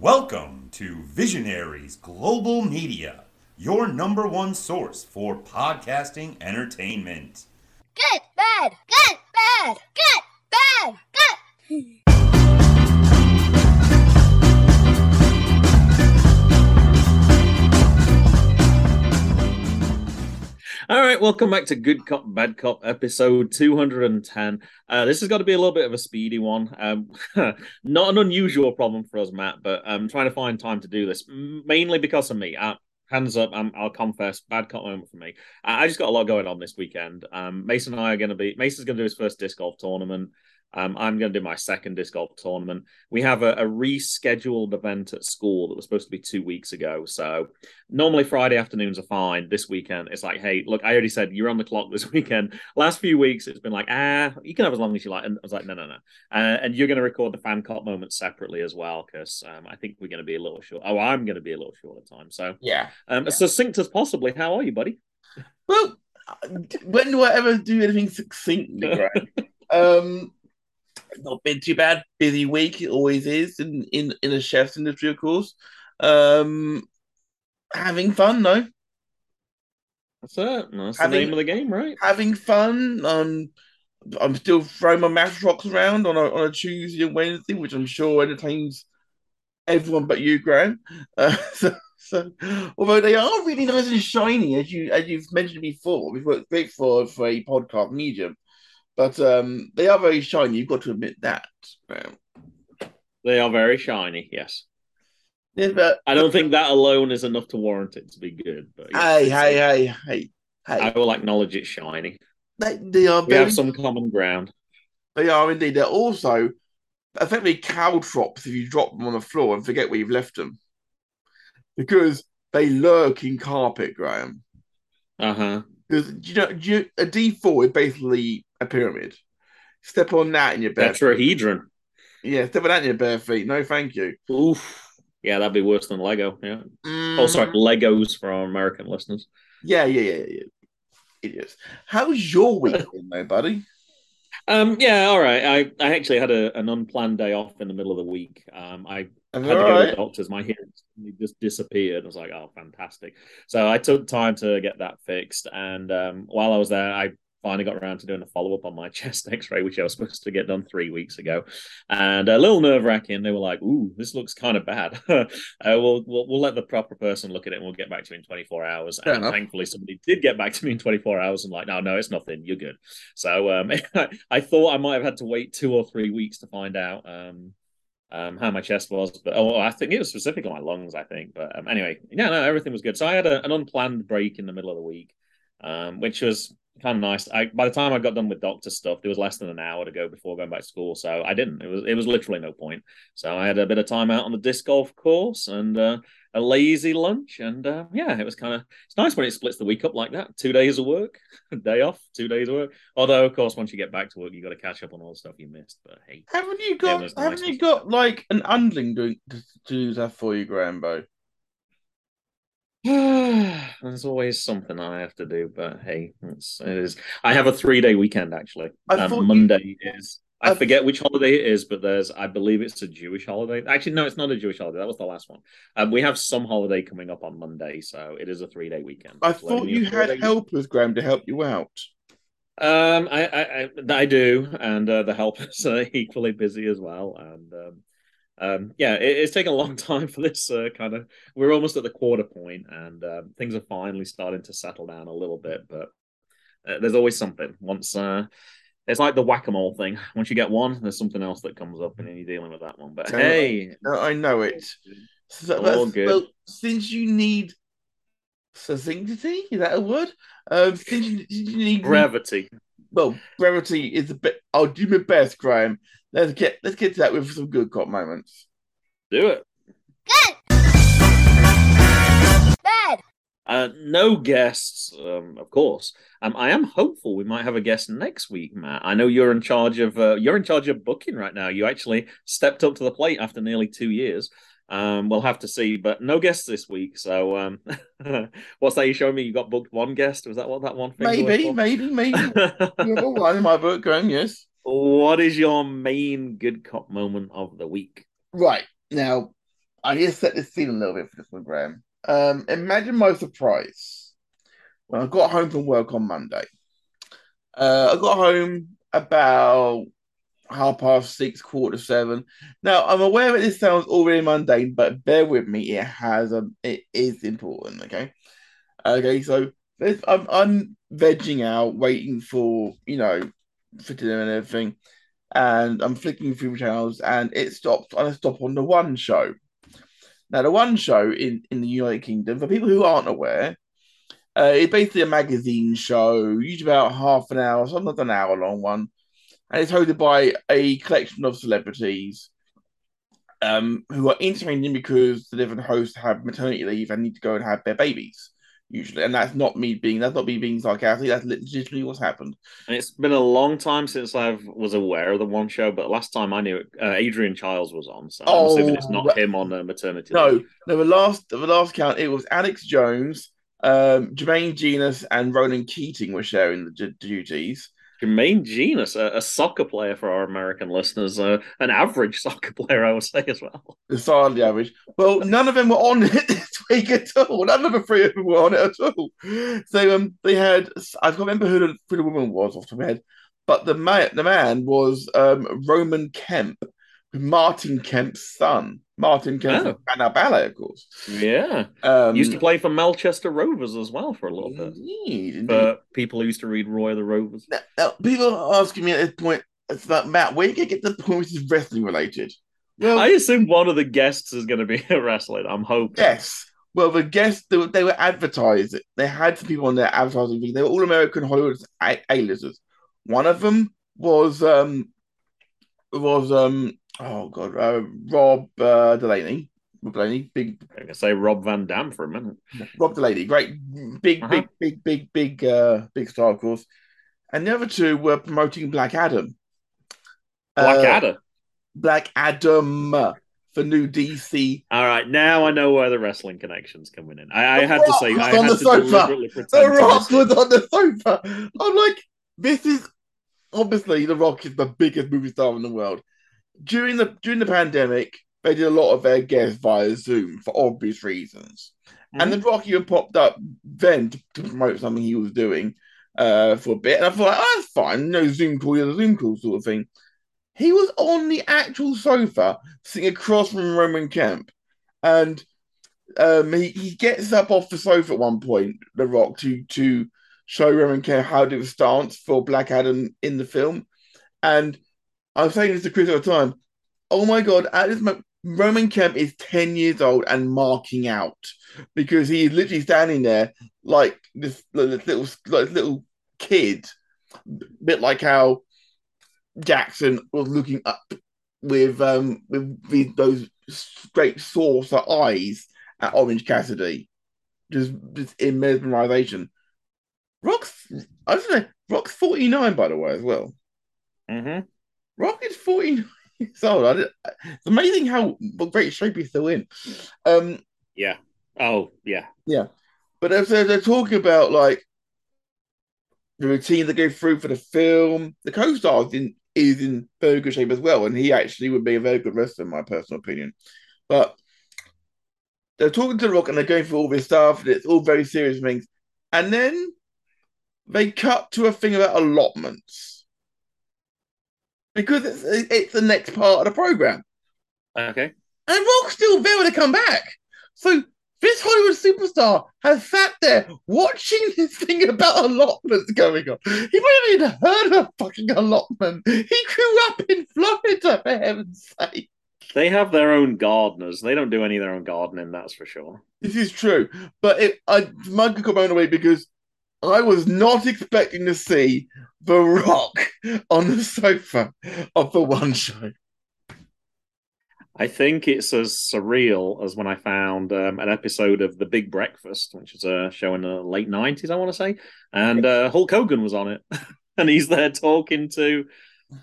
Welcome to Visionaries Global Media, your number one source for podcasting entertainment. Good, bad, good, bad, good, bad, good. All right, welcome back to Good Cop Bad Cop episode 210. Uh, this has got to be a little bit of a speedy one. Um, not an unusual problem for us, Matt, but I'm trying to find time to do this mainly because of me. Uh, hands up, um, I'll confess, bad cop moment for me. I I just got a lot going on this weekend. Um, Mason and I are going to be, Mason's going to do his first disc golf tournament. Um, I'm going to do my second disc golf tournament. We have a, a rescheduled event at school that was supposed to be two weeks ago. So normally Friday afternoons are fine. This weekend, it's like, hey, look, I already said you're on the clock this weekend. Last few weeks, it's been like, ah, you can have as long as you like. And I was like, no, no, no. Uh, and you're going to record the fan cop moment separately as well, because um, I think we're going to be a little short. Oh, I'm going to be a little short of time. So, Yeah. um, succinct as possibly. How are you, buddy? Well, when do I ever do anything succinctly, Graham? um, not been too bad. Busy week, it always is in in in the chef's industry, of course. Um, having fun though. That's it. That's the name of the game, right? Having fun. Um, I'm still throwing my math rocks around on a on a Tuesday and Wednesday, which I'm sure entertains everyone but you, Graham. Uh, so, so, although they are really nice and shiny, as you as you've mentioned before, we've worked great for for a podcast medium, but um, they are very shiny. You've got to admit that. They are very shiny. Yes. Yeah, but I don't think that alone is enough to warrant it to be good. But yeah, hey, it's- hey, hey, hey, I will acknowledge it's shiny. they, they are We very. have some common ground. They are indeed. They're also effectively cow caltrops if you drop them on the floor and forget where you've left them. Because they lurk in carpet, Graham. Uh huh. Because you know, you, a D4 is basically a pyramid. Step on that in your bare Tetrahedron. Yeah, step on that in your bare feet. No, thank you. Oof. Yeah, that'd be worse than Lego. Yeah. Mm, Oh, sorry, Legos for our American listeners. Yeah, yeah, yeah, yeah. Idiots. How's your week been, though, buddy? Um, yeah, all right. I, I actually had a, an unplanned day off in the middle of the week. Um, I All had to go to the doctors. My hearing just disappeared. I was like, oh, fantastic. So I took time to get that fixed. And um, while I was there, I finally got around to doing a follow up on my chest x ray, which I was supposed to get done three weeks ago. And a little nerve wracking. They were like, ooh, this looks kind of bad. uh, we'll, we'll, we'll let the proper person look at it and we'll get back to you in 24 hours. Fair and enough. thankfully, somebody did get back to me in 24 hours and, like, no, no, it's nothing. You're good. So um, I thought I might have had to wait two or three weeks to find out. Um, um, how my chest was, but oh, I think it was specifically my lungs. I think, but um, anyway, yeah, no, everything was good. So I had a, an unplanned break in the middle of the week, um, which was kind of nice. I by the time I got done with doctor stuff, there was less than an hour to go before going back to school, so I didn't. It was it was literally no point. So I had a bit of time out on the disc golf course and uh, a lazy lunch, and uh, yeah, it was kind of it's nice when it splits the week up like that. Two days of work, day off, two days of work. Although, of course, once you get back to work, you got to catch up on all the stuff you missed. But hey. Haven't you got? haven't nice. you got like an underling doing to, to do that for you, Grambo? There's always something I have to do, but hey, it's, it is. I have a three day weekend actually. Um, thought you- Monday is. I I- forget which holiday it is, but there's. I believe it's a Jewish holiday. Actually, no, it's not a Jewish holiday. That was the last one. Um, we have some holiday coming up on Monday, so it is a three day weekend. I thought you had helpers, Graham, to help you out. Um, I, I, I, I do, and uh, the helpers are equally busy as well. And um, um, yeah, it, it's taken a long time for this uh, kind of. We're almost at the quarter point, and um, things are finally starting to settle down a little bit. But uh, there's always something. Once uh, it's like the whack a mole thing. Once you get one, there's something else that comes up, and then you're dealing with that one. But hey, I know it. So, All good. Well, since you need succinctity, is that a word? Um, since you, since you need gravity. Well, brevity is a bit. I'll do my best, Graham. Let's get let's get to that with some good cop moments. Do it. Good. Bad. Uh, no guests, um, of course. Um, I am hopeful we might have a guest next week, Matt. I know you're in charge of uh, you're in charge of booking right now. You actually stepped up to the plate after nearly two years. Um, we'll have to see, but no guests this week. So, um, what's that you showing me? You got booked one guest. Was that what that one thing was Maybe, maybe, maybe. One in my book, Graham. Yes. what is your main good cop moment of the week? Right now, I need to set this scene a little bit for this one, Graham. Um, imagine my surprise when I got home from work on Monday. Uh, I got home about half past six, quarter seven. Now I'm aware that this sounds already mundane, but bear with me. It has um, it is important. Okay, okay. So I'm I'm vegging out, waiting for you know for dinner and everything, and I'm flicking through channels, and it stops on a stop on the One Show. Now the One Show in in the United Kingdom, for people who aren't aware. Uh, it's basically a magazine show, usually about half an hour, sometimes an hour long one and it's hosted by a collection of celebrities um, who are entertaining because the different hosts have maternity leave and need to go and have their babies usually, and that's not me being that's not me being sarcastic. That's literally what's happened. And it's been a long time since I was aware of the one show, but last time I knew it, uh, Adrian Chiles was on, so I'm Oh, assuming it's not him on uh, maternity. No, leave. no, the last the last count it was Alex Jones, um, Jermaine Jenas, and Ronan Keating were sharing the d- duties. Jermaine Jenas, a, a soccer player for our American listeners, uh, an average soccer player, I would say as well. Decidedly average. Well, none of them were on it this week at all. None of the three of them were on it at all. So um, they had I can't remember who the, who the woman was off the head, but the man the man was um Roman Kemp, Martin Kemp's son. Martin Kemp Oh. our ballet, of course. Yeah, Um, used to play for Melchester Rovers as well for a little bit. Indeed, indeed. For people who used to read Roy of the Rovers. Now, now, people are asking me at this point, it's like, Matt, where you going to get the point which is wrestling related? Well, I assume one of the guests is going to be wrestling. I'm hoping. yes. Well, the guests, they were, they were advertised. They had some people on their advertising. They were all American Hollywood A- A-listers. One of them was, um, was, um, oh God, uh, Rob uh, Delaney. Rob Delaney, big I'm going to say Rob Van Dam for a minute. Rob Delaney, great, big, Uh-huh. big, big, big, big, uh, big star, of course. And the other two were promoting Black Adam. Black Uh, Adder. Black Adam for new DC. All right, now I know where the wrestling connection's coming in. I, I had to say, was I on had the to sofa. The Rock was on the sofa. I'm like, this is obviously The Rock is the biggest movie star in the world. During the during the pandemic, they did a lot of their guests via Zoom for obvious reasons. And The Rock even popped up then to, to promote something he was doing uh, for a bit. And I thought, oh, that's fine. No Zoom call, you're the Zoom call sort of thing. He was on the actual sofa, sitting across from Roman Kemp. And um, he, he gets up off the sofa at one point, The Rock, to to show Roman Kemp how to do a stance for Black Adam in the film. And I was saying this to Chris at the time. Oh my god, at this moment, Roman Kemp is 10 years old and marking out because he is literally standing there like this, like this little like this little kid. bit like how Jackson was looking up with um with, with those straight saucer eyes at Orange Cassidy, just just in mesmerization. Rock's I don't know. Rock's forty nine by the way as well. Mhm. Rock is forty nine years old. I did, it's amazing how what great shape he's still in. Um, Yeah. Oh, yeah. Yeah. But they're, they're they're talking about like the routine they go through for the film. The co-star is in is in very good shape as well, and he actually would be a very good wrestler, in my personal opinion. But they're talking to The Rock and they're going through all this stuff, and it's all very serious things. And then they cut to a thing about allotments because it's it's the next part of the program. Okay. And Rock's still there when they come back. So this Hollywood superstar has sat there watching this thing about allotments going on. He might have even heard of a fucking allotment. He grew up in Florida, for heaven's sake. They have their own gardeners. They don't do any of their own gardening, that's for sure. This is true. But it I might go blown away because I was not expecting to see The Rock on the sofa of the one show. I think it's as surreal as when I found um, an episode of The Big Breakfast, which is a show in the late 90s, I want to say. And uh, Hulk Hogan was on it. and he's there talking to,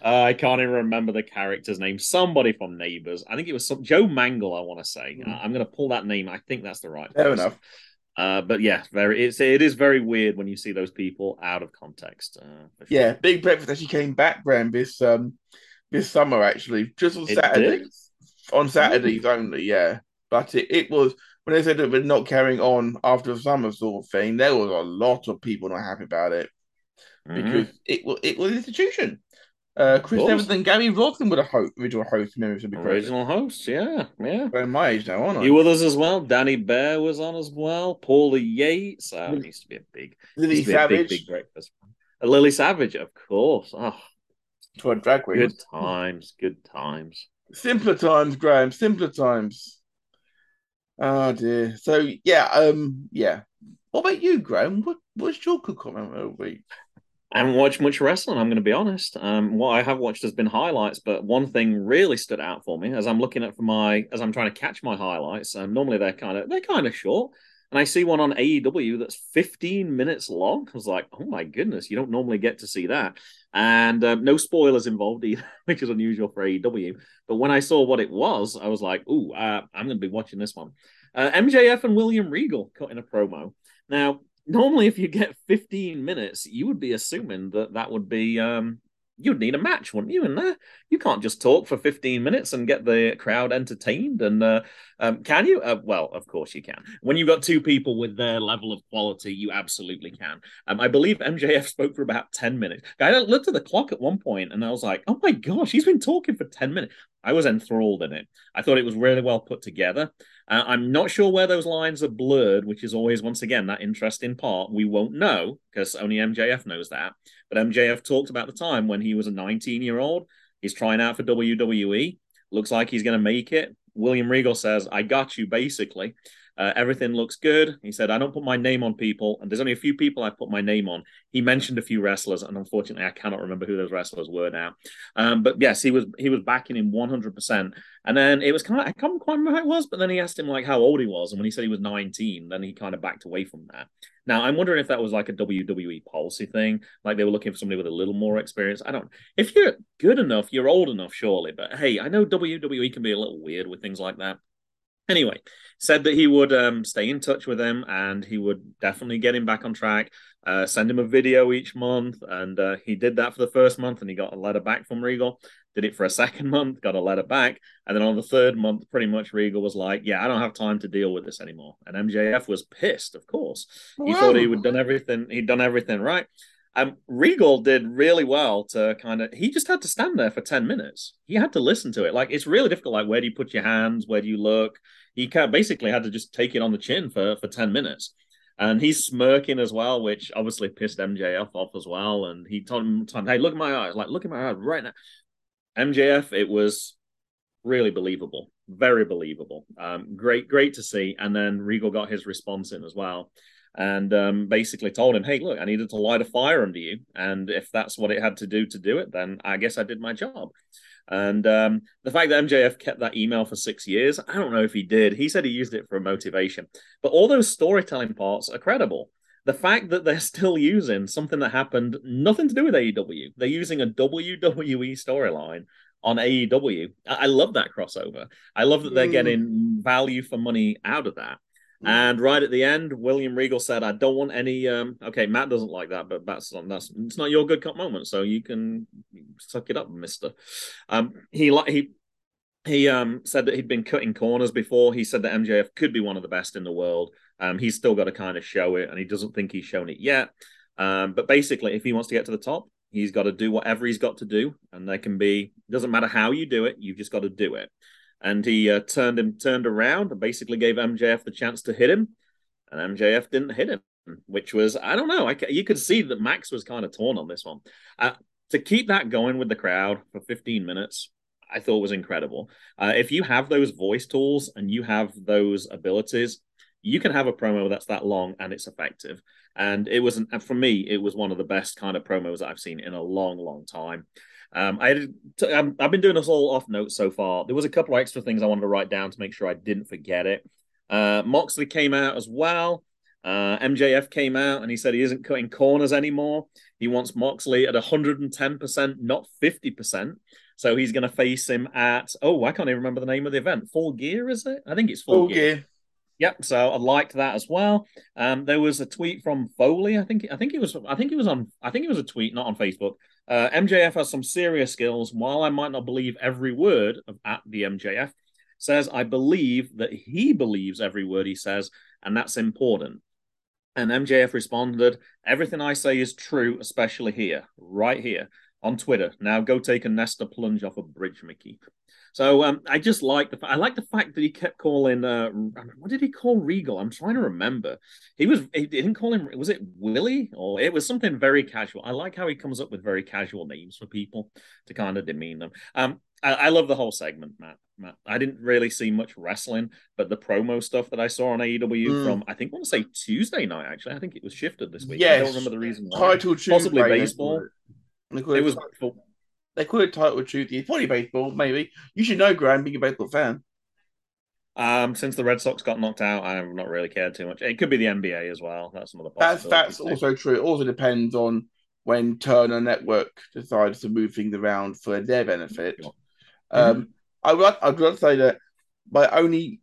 uh, I can't even remember the character's name, somebody from Neighbours. I think it was some, Joe Mangel, I want to say. Mm. Uh, I'm going to pull that name. I think that's the right Fair person. enough. Uh, but yeah, very it's it is very weird when you see those people out of context. Uh, sure. Yeah, Big Breakfast actually came back, Graham, this um this summer actually, just on It Saturdays. On Saturdays only, yeah. But it, it was when they said that we're not carrying on after the summer sort of thing. There was a lot of people not happy about it Mhm. because it was it was an institution. Uh, Chris. Evans and Gary Rodkin were the ho- original host members of the original hosts, yeah, yeah. They're my age now, aren't I? You with us as well. Danni Behr was on as well. Paula Yates. Lily- used to be a big, Lily to be a Savage big, big breakfast. Uh, Lily Savage, of course. Oh, for drag good times, good times. Simpler times, Graham. Simpler times. Oh dear. So yeah, um, yeah. What about you, Graham? What what's your good comment of the week? I haven't watched much wrestling. I'm going to be honest. Um, what I have watched has been highlights, but one thing really stood out for me as I'm looking at for my as I'm trying to catch my highlights. Um, normally they're kind of they're kind of short, and I see one on AEW that's 15 minutes long. I was like, oh my goodness, you don't normally get to see that, and um, no spoilers involved either, which is unusual for AEW. But when I saw what it was, I was like, ooh, uh, I'm going to be watching this one. Uh, MJF and William Regal cut in a promo. Now, normally if you get 15 minutes you would be assuming that that would be um you'd need a match wouldn't you in there? You can't just talk for 15 minutes and get the crowd entertained and uh um, can you uh, well of course you can when you've got two people with their level of quality you absolutely can um, i believe mjf spoke for about 10 minutes i looked at the clock at one point and i was like oh my gosh he's been talking for 10 minutes i was enthralled in it i thought it was really well put together uh, I'm not sure where those lines are blurred, which is always, once again, that interesting part. We won't know because only MJF knows that. But MJF talked about the time when he was a 19 year old. He's trying out for WWE. Looks like he's going to make it. William Regal says, I got you, basically. Uh, everything looks good. He said, I don't put my name on people. And there's only a few people I put my name on. He mentioned a few wrestlers, and unfortunately, I cannot remember who those wrestlers were now. Um, but yes, he was he was backing him 100%. And then it was kind of, I can't quite remember how it was, but then he asked him like how old he was. And when he said he was 19, then he kind of backed away from that. Now, I'm wondering if that was like a WWE policy thing, like they were looking for somebody with a little more experience. I don't, if you're good enough, you're old enough, surely. But hey, I know WWE can be a little weird with things like that. Anyway, said that he would um, stay in touch with him and he would definitely get him back on track, uh, send him a video each month. And uh, he did that for the first month and he got a letter back from Regal. Did it for a second month, got a letter back. And then on the third month, pretty much Regal was like, Yeah, I don't have time to deal with this anymore. And MJF was pissed, of course. He thought he would done everything, he'd done everything right. Um, Regal did really well to kind of. He just had to stand there for ten minutes. He had to listen to it. Like it's really difficult. Like where do you put your hands? Where do you look? He kind of basically had to just take it on the chin for for ten minutes. And he's smirking as well, which obviously pissed MJF off as well. And he told him, "Hey, look at my eyes! Like look at my eyes right now." MJF, it was really believable, very believable. Um, great, great to see. And then Regal got his response in as well and um, basically told him, "Hey, look, I needed to light a fire under you, and if that's what it had to do to do it, then I guess I did my job." And um, the fact that MJF kept that email for six years, I don't know if he did. He said he used it for a motivation, but all those storytelling parts are credible. The fact that they're still using something that happened nothing to do with AEW, they're using a WWE storyline on AEW. I, I love that crossover. I love that they're Mm. getting value for money out of that. And right at the end, William Regal said, "I don't want any." Um, okay, Matt doesn't like that, but that's that's it's not your good cut moment, so you can suck it up, Mister. Um, he like he he um said that he'd been cutting corners before. He said that MJF could be one of the best in the world. Um, he's still got to kind of show it, and he doesn't think he's shown it yet. Um, but basically, if he wants to get to the top, he's got to do whatever he's got to do, and there can be doesn't matter how you do it, you've just got to do it and he uh, turned him turned around and basically gave MJF the chance to hit him, and MJF didn't hit him, which was I don't know. I, you could see that Max was kind of torn on this one. Uh, to keep that going with the crowd for 15 minutes, I thought was incredible. Uh, if you have those voice tools and you have those abilities, you can have a promo that's that long and it's effective. And it was, for me, it was one of the best kind of promos I've seen in a long, long time. Um, I t- um, I've been doing this all off notes so far. There was a couple of extra things I wanted to write down to make sure I didn't forget it. Uh, Moxley came out as well. Uh, MJF came out and he said he isn't cutting corners anymore. He wants Moxley at 110%, not 50%. So he's going to face him at, oh, I can't even remember the name of the event. Full Gear, is it? I think it's Full Gear. Okay. Yep. So I liked that as well. Um, there was a tweet from Foley. I think. I think it was. I think it was on. I think it was a tweet, not on Facebook. Uh, MJF has some serious skills. While I might not believe every word of at the MJF, says, I believe that he believes every word he says, and that's important. And MJF responded, Everything I say is true, especially here, right here on Twitter. Now go take a Nestea plunge off a bridge, Mickey. So um, I just like the I like the fact that he kept calling uh, what did he call Regal? I'm trying to remember. He was he didn't call him was it Willie or it was something very casual. I like how he comes up with very casual names for people to kind of demean them. Um, I, I love the whole segment, Matt. Matt. I didn't really see much wrestling, but the promo stuff that I saw on AEW Mm. from I think I want to say Tuesday night. Actually, I think it was shifted this week. Yeah, I don't remember the reason why. Title. Possibly baseball. They call It it, was they call it title Tuesday. It's probably baseball, maybe. You should know, Graham, being a baseball fan. Um, since the Red Sox got knocked out, I've not really cared too much. It could be the NBA as well. That's another That's possibility. that's also true. It also depends on when Turner Network decides to move things around for their benefit. Sure. Um, I would like, I'd like to say that my only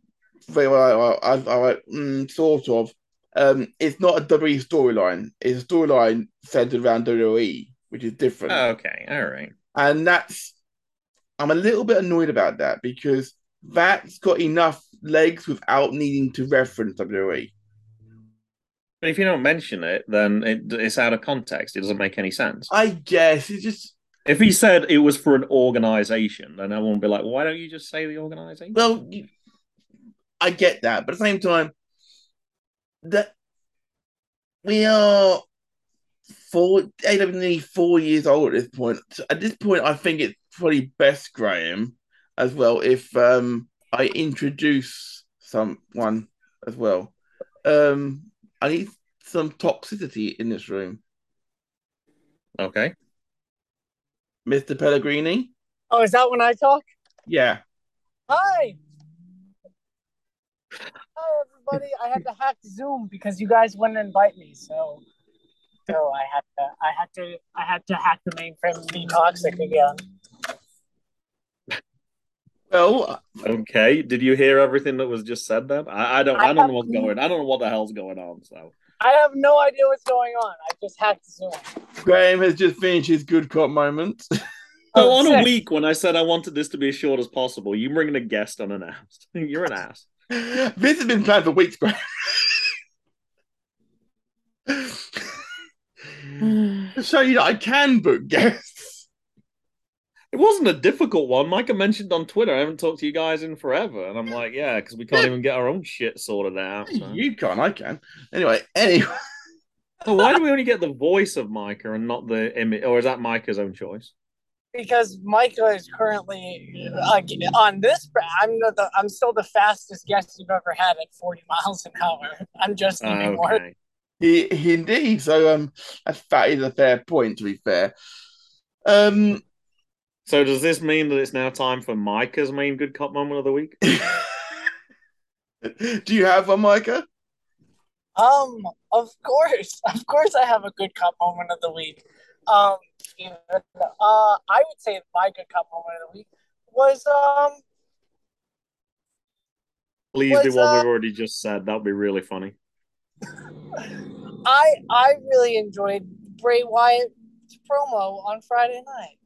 very well, I, I, I, mm, sort of um, it's not a WWE storyline. It's a storyline centered around WWE, which is different. Oh, okay, all right. And that's I'm a little bit annoyed about that because that's got enough legs without needing to reference. WWE. But if you don't mention it, then it, it's out of context. It doesn't make any sense. I guess it's just If he said it was for an organization, then everyone would be like, "Why don't you just say the organization?" well, I get that, but at the same time, that we are four AW nearly four years old at this point. At this point, I think it's probably best, Graham, as well, if um I introduce someone as well. Um, I need some toxicity in this room, Okay. Mister Pellegrini. Oh, is that when I talk? Yeah, Hi. Hi, everybody. I had to hack Zoom because you guys wouldn't invite me, so so I had to I had to I had to hack the mainframe and be toxic again. well, Okay. Did you hear everything that was just said then? I, I don't. I, I don't know what's going. I don't know what the hell's going on. So I have no idea what's going on. I just hacked Zoom. Graham has just finished his good cop moment. Oh, oh, on a week when I said I wanted this to be as short as possible, you bringing a guest unannounced. You're an ass. this has been planned for weeks, Graham. To show you that I can book guests. It wasn't a difficult one. Micah mentioned on Twitter, I haven't talked to you guys in forever. And I'm like, yeah, because we can't even get our own shit sorted out. so. You can, I can. Anyway, anyway. So why do we only get the voice of Micah and not the image? Or is that Micah's own choice? Because Micah is currently uh, on this. I'm the, I'm still the fastest guest you've ever had at 40 miles an hour. I'm just even more. Okay. He, he indeed. So um, that's, a fair point. To be fair, um, So does this mean that it's now time for Micah's main good cop moment of the week? do you have one, Micah? Um, of course, of course, I have a good cup moment of the week. Um, even, uh, I would say my good cup moment of the week was um, Please Was, do what uh, we've already just said. That would be really funny. I I really enjoyed Bray Wyatt's promo on Friday night.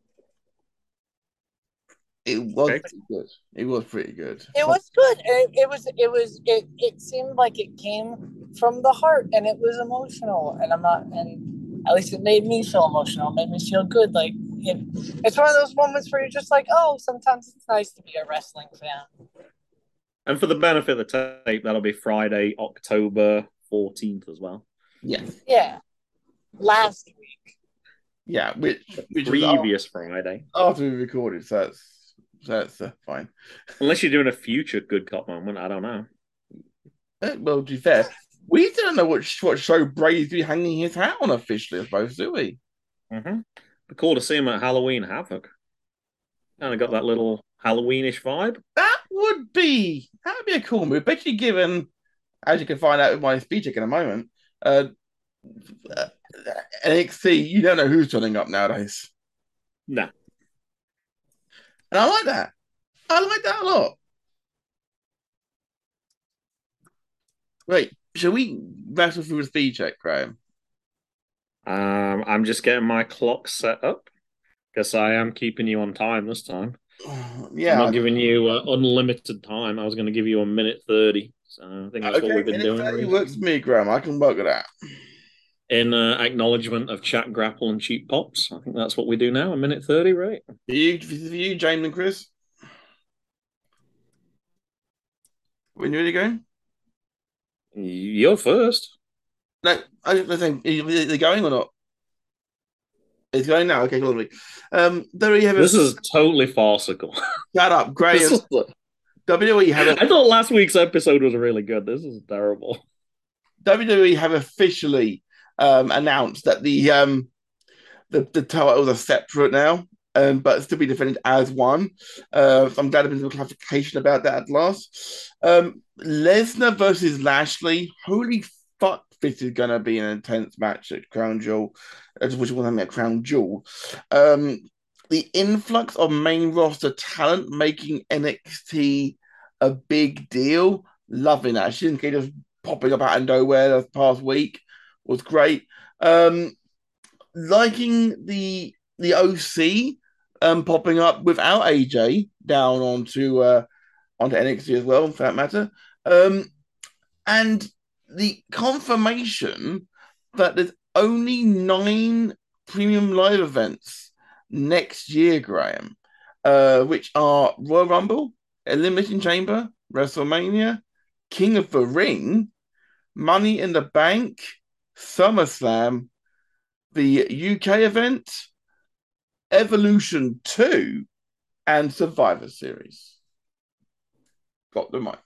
It was Okay. pretty good. It was pretty good. It was good. It, it was it was it it seemed like it came from the heart and it was emotional. And I'm not and at least it made me feel emotional. Made me feel good. Like it, it's one of those moments where you're just like, oh, sometimes it's nice to be a wrestling fan. And for the benefit of the tape, that'll be Friday, October 14th as well. Yes. Yeah. Last week. Yeah. Which which was after, Previous Friday. after we recorded. So that's that's uh, fine. Unless you're doing a future good cop moment, I don't know. Uh, well, to be fair, we don't know what what show Bray's be hanging his hat on officially. I suppose, do we? Mm-hmm. Be cool to see him at Halloween Havoc. Kind of got that little Halloweenish vibe. That would be that would be a cool move, especially given, as you can find out with my speech in a moment, uh, uh, NXT. You don't know who's turning up nowadays, No. and I like that. I like that a lot. Wait, shall we wrestle through a speed check, Graham? Um, I'm just getting my clock set up because I am keeping you on time this time. yeah, I'm not giving you uh, unlimited time. I was going to give you a minute 30. So I think that's okay, what we've been doing. 30 recently. works for me, Graham. I can work with that. In uh, acknowledgement of chat grapple and cheap pops. I think that's what we do now. A minute 30, right? For you, for you, James and Chris. When you ready going? You're first. No, I was saying, are they going or not? It's going now. Okay, lovely. Um, there you have it. This is totally farcical. Shut up, Graham. Is- WWE have I thought last week's episode was really good. This is terrible. WWE have officially um, announced that the um, the the titles are separate now, um, but still be defended as one. Uh, so I'm glad there's been some clarification about that at last. Um, Lesnar versus Lashley. Holy fuck! This is gonna be an intense match at Crown Jewel. uh, Which one at Crown Jewel? Um, the influx of main roster talent making NXT a big deal. Loving that. Shinsuke just popping up out of nowhere this past week was great. Um, liking the the OC um, popping up without AJ down onto uh, onto NXT as well, for that matter. Um, and the confirmation that there's only nine premium live events next year, Graham, uh, which are Royal Rumble, Elimination Chamber, WrestleMania, King of the Ring, Money in the Bank, SummerSlam, the UK event, Evolution 2, and Survivor Series. Got the mic.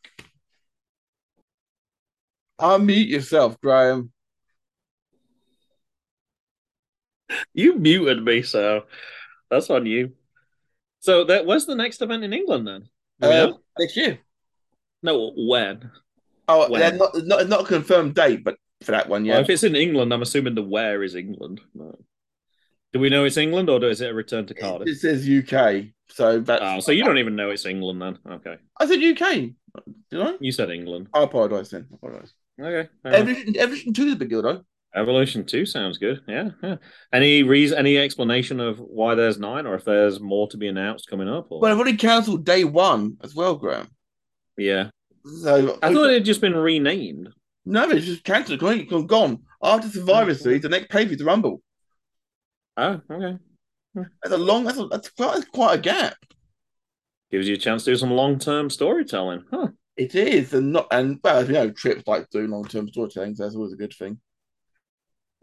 Unmute yourself, Graham. You muted me, so that's on you. So that was the next event in England then? Uh, next year. no, when? Oh, When? not, not not a confirmed date, but for that one, yeah. Well, if it's in England, I'm assuming the where is England. No. Do we know it's England or is it a return to Cardiff? It says UK, so that's. Oh, so you don't even know it's England then? Okay, I said UK. Did I? you said England. I apologise then. I apologise. Okay, Everything, enough. Evolution, Evolution 2 is a big deal, though. Evolution Two sounds good. Yeah, yeah. Any reason? Any explanation of why there's nine, or if there's more to be announced coming up? Or... Well, I've already cancelled day one as well, Graham. yeah, So I thought it had just been renamed. no, it's just cancelled. Gone- after Survivor oh. Series. The next pay per the Rumble. Oh, okay. Hmm. That's a long. That's a, that's quite, that's quite a gap. Gives you a chance to do some long term storytelling. Huh. It is, and not and well, you know, trips like doing long term storytelling. So that's always a good thing.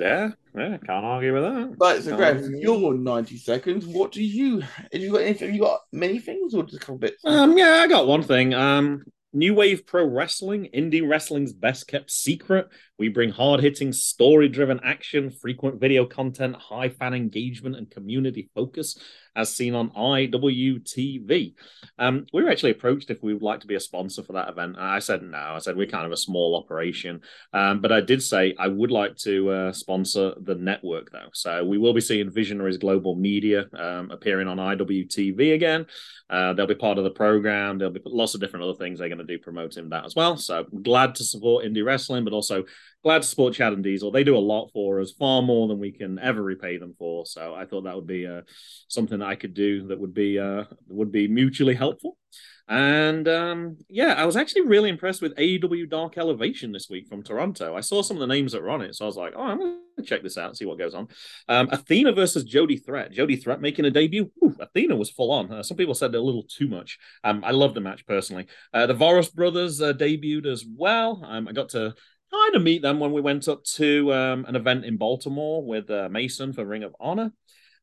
Yeah, yeah, can't argue with that. But so, for Um, your ninety seconds, what do you? Have you got? Anything, have you got many things or just a couple bits? Um, yeah, I got one thing. Um, New Wave Pro Wrestling, indie wrestling's best kept secret. We bring hard hitting, story driven action, frequent video content, high fan engagement, and community focus, as seen on IWTV. Um, we were actually approached if we would like to be a sponsor for that event. I said no. I said we're kind of a small operation, um, but I did say I would like to uh, sponsor the network though. So we will be seeing Visionaries Global Media um, appearing on IWTV again. Uh, they'll be part of the program. There'll be lots of different other things they're going to do promoting that as well. So glad to support indie wrestling, but also glad to support Chad and Diesel. They do a lot for us, far more than we can ever repay them for. So I thought that would be uh, something that I could do that would be uh, would be mutually helpful. And um, yeah, I was actually really impressed with AEW Dark Elevation this week from Toronto. I saw some of the names that were on it, so I was like, oh, I'm going to check this out see what goes on. Um, Athena versus Jody Threat. Jody Threat making a debut. Ooh, Athena was full on. Uh, some people said a little too much. Um, I love the match personally. Uh, the Voros brothers uh, debuted as well. Um, I got to kind of meet them when we went up to um, an event in Baltimore with uh, Mason for Ring of Honor.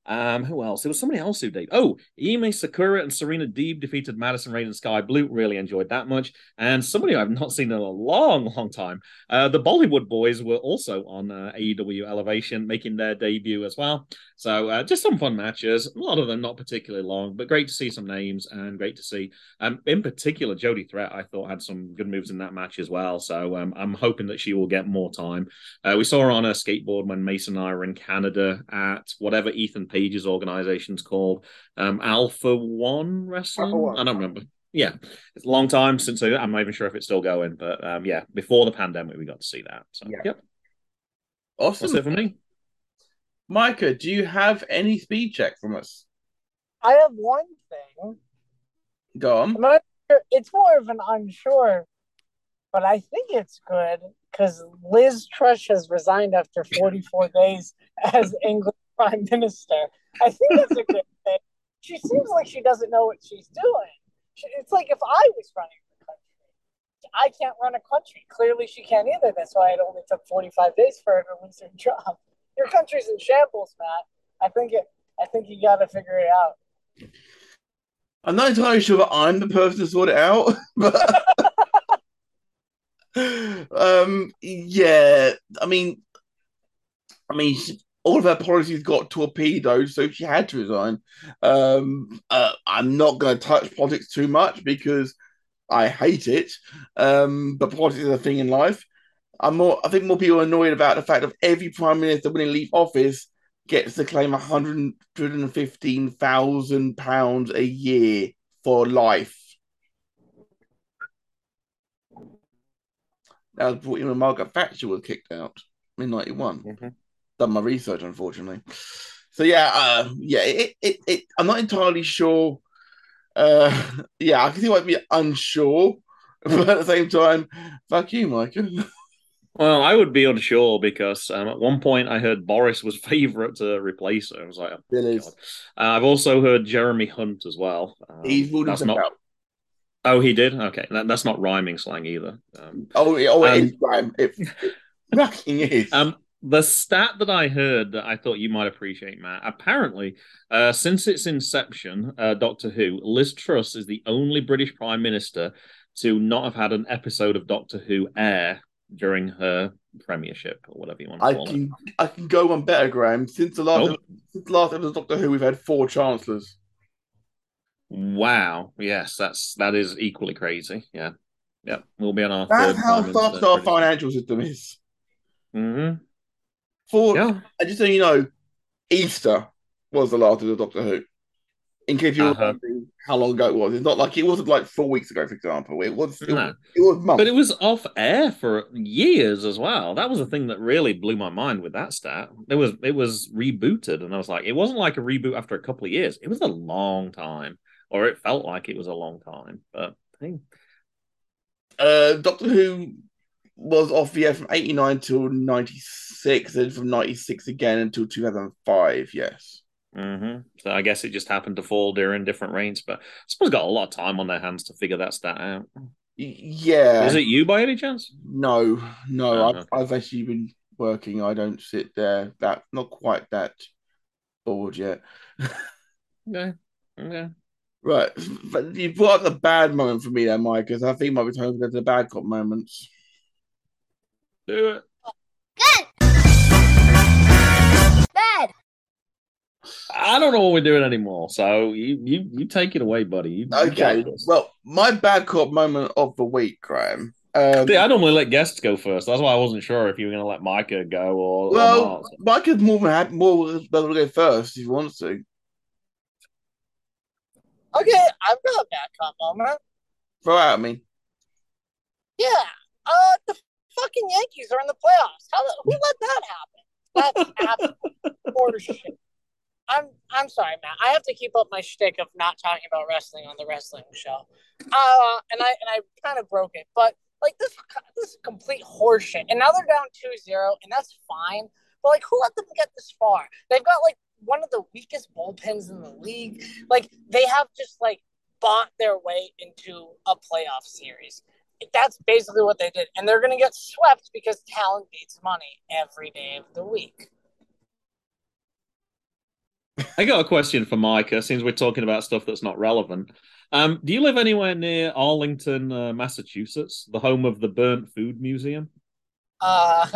Um, who else? There was somebody else who did. Oh, Emi Sakura and Serena Deeb defeated Madison Rayne and Skye Blue. Really enjoyed that much. And somebody I've not seen in a long, long time. Uh, the Bollywood boys were also on uh, AEW Elevation, making their debut as well. So uh, just some fun matches. A lot of them not particularly long, but great to see some names and great to see. Um, in particular, Jody Threat, I thought had some good moves in that match as well. So um, I'm hoping that she will get more time. Uh, we saw her on a skateboard when Mason and I were in Canada at whatever Ethan Page's organization's called, um, Alpha One Wrestling. Alpha One. I don't remember. Yeah, it's a long time since I, I'm not even sure if it's still going, but um, yeah, before the pandemic, we got to see that. So, Yeah. yep, that's Awesome. it for me. Micah, do you have any speed check from us? I have one thing. Go on. Not sure. It's more of an unsure, but I think it's good because Liz Truss has resigned after 44 days as English Prime Minister. I think that's a good thing. She seems like she doesn't know what she's doing. She- It's like if I was running the country, I can't run a country. Clearly, she can't either. That's why it only took 45 days for her to lose her job. Your country's in shambles, Matt. I think it. I think you got to figure it out. I'm not entirely sure that I'm the person to sort it out, but um, yeah. I mean, I mean, she- all of her policies got torpedoed, so she had to resign. Um, uh, I'm not going to touch politics too much because I hate it. Um, but politics is a thing in life. I'm more. I think more people are annoyed about the fact that every prime minister when they leave office gets to claim 115,000 pounds a year for life. That was brought in when Margaret Thatcher was kicked out in '91. Mhm. Done my research, unfortunately. So yeah, uh, yeah, it, it, it, I'm not entirely sure. Uh, yeah, I can see why I'd be unsure, but at the same time, fuck you, Micah. Well, I would be unsure because um, at one point I heard Boris was favourite to replace her. I was like, oh, Still is. Uh, I've also heard Jeremy Hunt as well. Um, He's ruled that's not. out. Oh, he did. Okay, that, that's not rhyming slang either. Um, Oh, it, oh, it Um, is, Graham. It, it fucking is. Um, the stat that I heard that I thought you might appreciate, Matt. Apparently, uh, since its inception, uh, Doctor Who, Liz Truss is the only British Prime Minister to not have had an episode of Doctor Who air during her premiership or whatever you want to I call it. can I can go one better, Graham. Since the last Oh. since the last episode of Doctor Who, we've had four chancellors. Wow. Yes, that's that is equally crazy. Yeah. Yeah. We'll be on our That's how Minister our financial system is. hmm For Yeah. and just so you know, Easter was the last of the Doctor Who. In case you're Uh-huh. wondering how long ago it was, it's not like it wasn't like four weeks ago, for example. It was it, No. it was months. But it was off air for years as well. That was the thing that really blew my mind with that stat. It was it was rebooted, and I was like, it wasn't like a reboot after a couple of years. It was a long time, or it felt like it was a long time. But hey, Uh, Doctor Who was off air from eighty nine till ninety six, and from ninety six again until two thousand five. Yes. hmm so I guess it just happened to fall during different reigns. But I suppose got a lot of time on their hands to figure that stat out. Yeah. is it you by any chance? No, no. Oh, I've, okay. I've actually been working. I don't sit there. That not quite that bored yet. Okay. Okay. Right, but you brought up the bad moment for me there, Mike, because I think my return to the bad cop moments. Do it. Good. Bad. I don't know what we're doing anymore. So you you you take it away, buddy. You, you Okay, got well, my bad cop moment of the week, Graham. Um, See, I normally let guests go first. That's why I wasn't sure if you were going to let Micah go or, or well, not. Mike is more than happy, more than to go first if he wants to. Okay, I've got a bad cop moment. Throw out at me. Yeah, uh, the fucking Yankees are in the playoffs. How the, who let that happen? That's absolute horseshit. I'm I'm sorry, Matt. I have to keep up my shtick of not talking about wrestling on the wrestling show. Uh, and I and I kind of broke it, but like this this is complete horseshit. And now they're down 2-0, and that's fine. But like, who let them get this far? They've got like one of the weakest bullpens in the league. Like they have just like bought their way into a playoff series. That's basically what they did, and they're gonna get swept because talent beats money every day of the week. I got a question for Micah, since we're talking about stuff that's not relevant. Um, do you live anywhere near Arlington, uh, Massachusetts, the home of the Burnt Food Museum? Uh,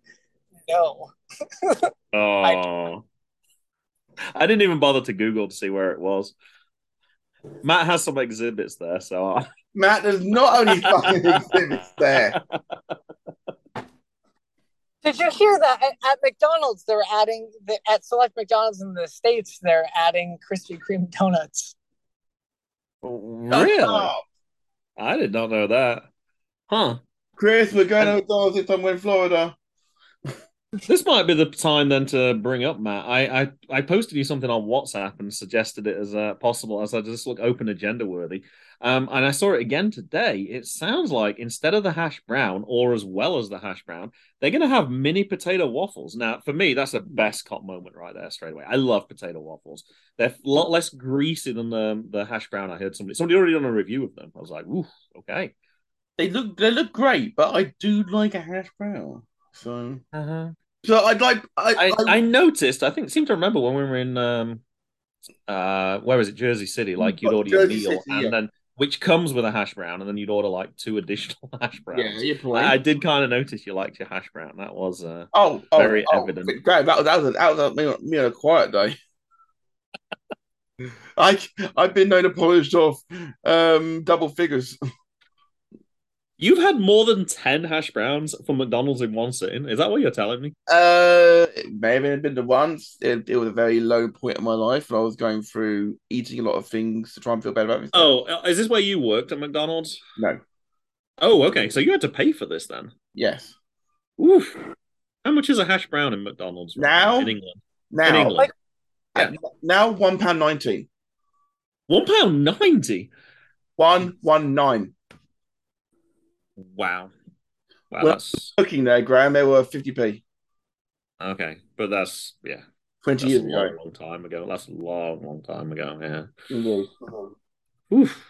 no. Oh, I didn't even bother to Google to see where it was. Matt has some exhibits there, so I... Matt, there's not only fucking exhibits there. Did you hear that at, at McDonald's? They're adding the, at select McDonald's in the states. They're adding Krispy Kreme donuts. Oh, really, Oh, I did not know that. Huh? Chris, we're going to McDonald's this time we're in Florida. This might be the time then to bring up Matt. I I, I posted you something on WhatsApp and suggested it as uh, possible as I just look open agenda worthy. Um, and I saw it again today. It sounds like instead of the hash brown, or as well as the hash brown, they're going to have mini potato waffles. Now, for me, that's the best cop moment right there, straight away. I love potato waffles. They're a lot less greasy than the the hash brown. I heard somebody somebody already done a review of them. I was like, ooh, okay. They look they look great, but I do like a hash brown. So Uh-huh. So I'd like I, I, I, noticed. I think seem to remember when we were in um, uh, where was it? Jersey City. Like you'd order your meal, City, and yeah. then which comes with a hash brown, and then you'd order like two additional hash browns. yeah, your point. I, I did kind of notice you liked your hash brown. That was uh, oh, oh, very oh, evident. Great. That was that was, that was me, me on a quiet day. I I've been known to polish off um double figures. you've had more than ten hash browns from McDonald's in one sitting. Is that what you're telling me? Uh, maybe it may have been the once. It, it was a very low point in my life, and I was going through eating a lot of things to try and feel better about myself. Oh, uh, is this where you worked at McDonald's? no, Oh, okay. So you had to pay for this then. yes. Oof. How much is a hash brown in McDonald's right Now? in England? Now, In Now, England, Like- Yeah. now one pound nineteen. one pound ninety. One one nine. Wow. Wow, Well- that's Looking there, Graham, they were fifty p okay. But that's yeah, twenty that's a years long, ago. long time ago. That's a long, long time ago. Yeah. Indeed. Oof.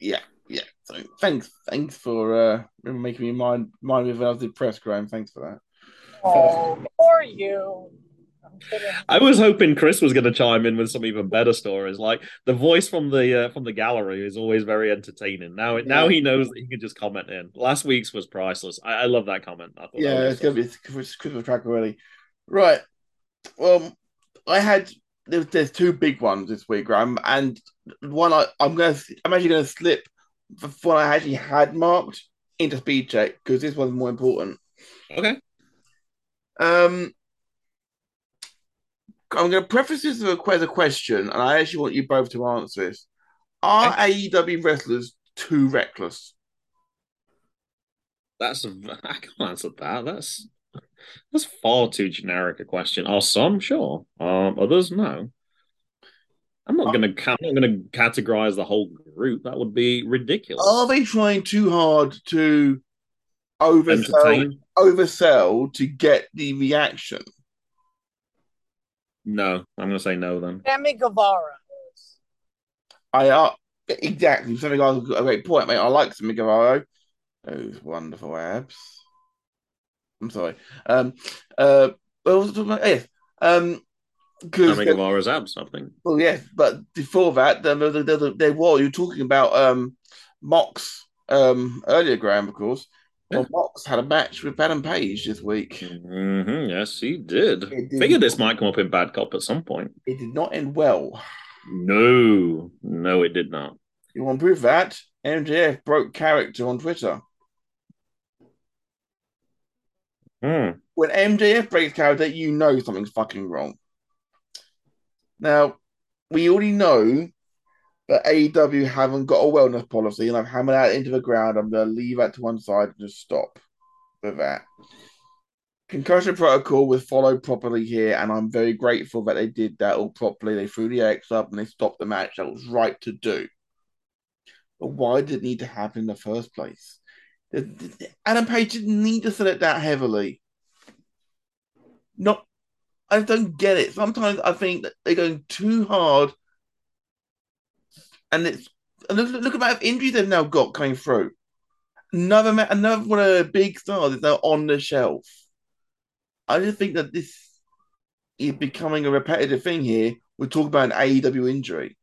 Yeah, yeah. So thanks, thanks for uh making me mind mind me when I was depressed, Graham. Thanks for that. Oh, poor you. I was hoping Chris was going to chime in with some even better stories. Like the voice from the uh, from the gallery is always very entertaining. Now, now he knows that he can just comment in. Last week's was priceless. I, I love that comment. I thought that Yeah, was it's gonna be it's Christmas track already. Right. Well, I had there's, there's two big ones this week, Graham, and one I I'm gonna I'm actually gonna slip the one I actually had marked into speed check because this one's more important. okay. Um, I'm going to preface this with a, as a question, and I actually want you both to answer this. Are AEW wrestlers too reckless? That's a, I can't answer that. That's that's far too generic a question. Are some sure? Um, others no. I'm not gonna I'm not gonna categorize the whole group. That would be ridiculous. Are they trying too hard to oversell, Entertain? oversell to get the reaction? No, I'm gonna say no then. Sammy Guevara is. I are exactly something. I was a great point, mate. I like Sammy Guevara. Those wonderful abs. I'm sorry. Um. Uh. What was I talking about? Yes. Um. Because Sammy Guevara's abs, I think. Well, yeah, but before that, there, there, there, there was you were talking about um, Mox um, earlier, Graham, of course. Well, Mox had a match with Adam Page this week. hmm Yes, he did. Did. Figured this might come up in Bad Cop at some point. It did not end well. No, no, it did not. You want proof of that? MJF broke character on Twitter. Hmm. When MJF breaks character, you know something's fucking wrong. Now, we already know that AEW haven't got a wellness policy, and I've hammered that into the ground. I'm going to leave that to one side and just stop with that. Concussion protocol was followed properly here, and I'm very grateful that they did that all properly. They threw the X up and they stopped the match. That was right to do. But why did it need to happen in the first place? Adam Page didn't need to sell it that heavily. Not, I don't get it. Sometimes I think that they're going too hard, and it's and look, look at the amount of injuries they've now got coming through. Another ma- another one of the big stars is now on the shelf. I just think that this is becoming a repetitive thing here. We talk about an AEW injury.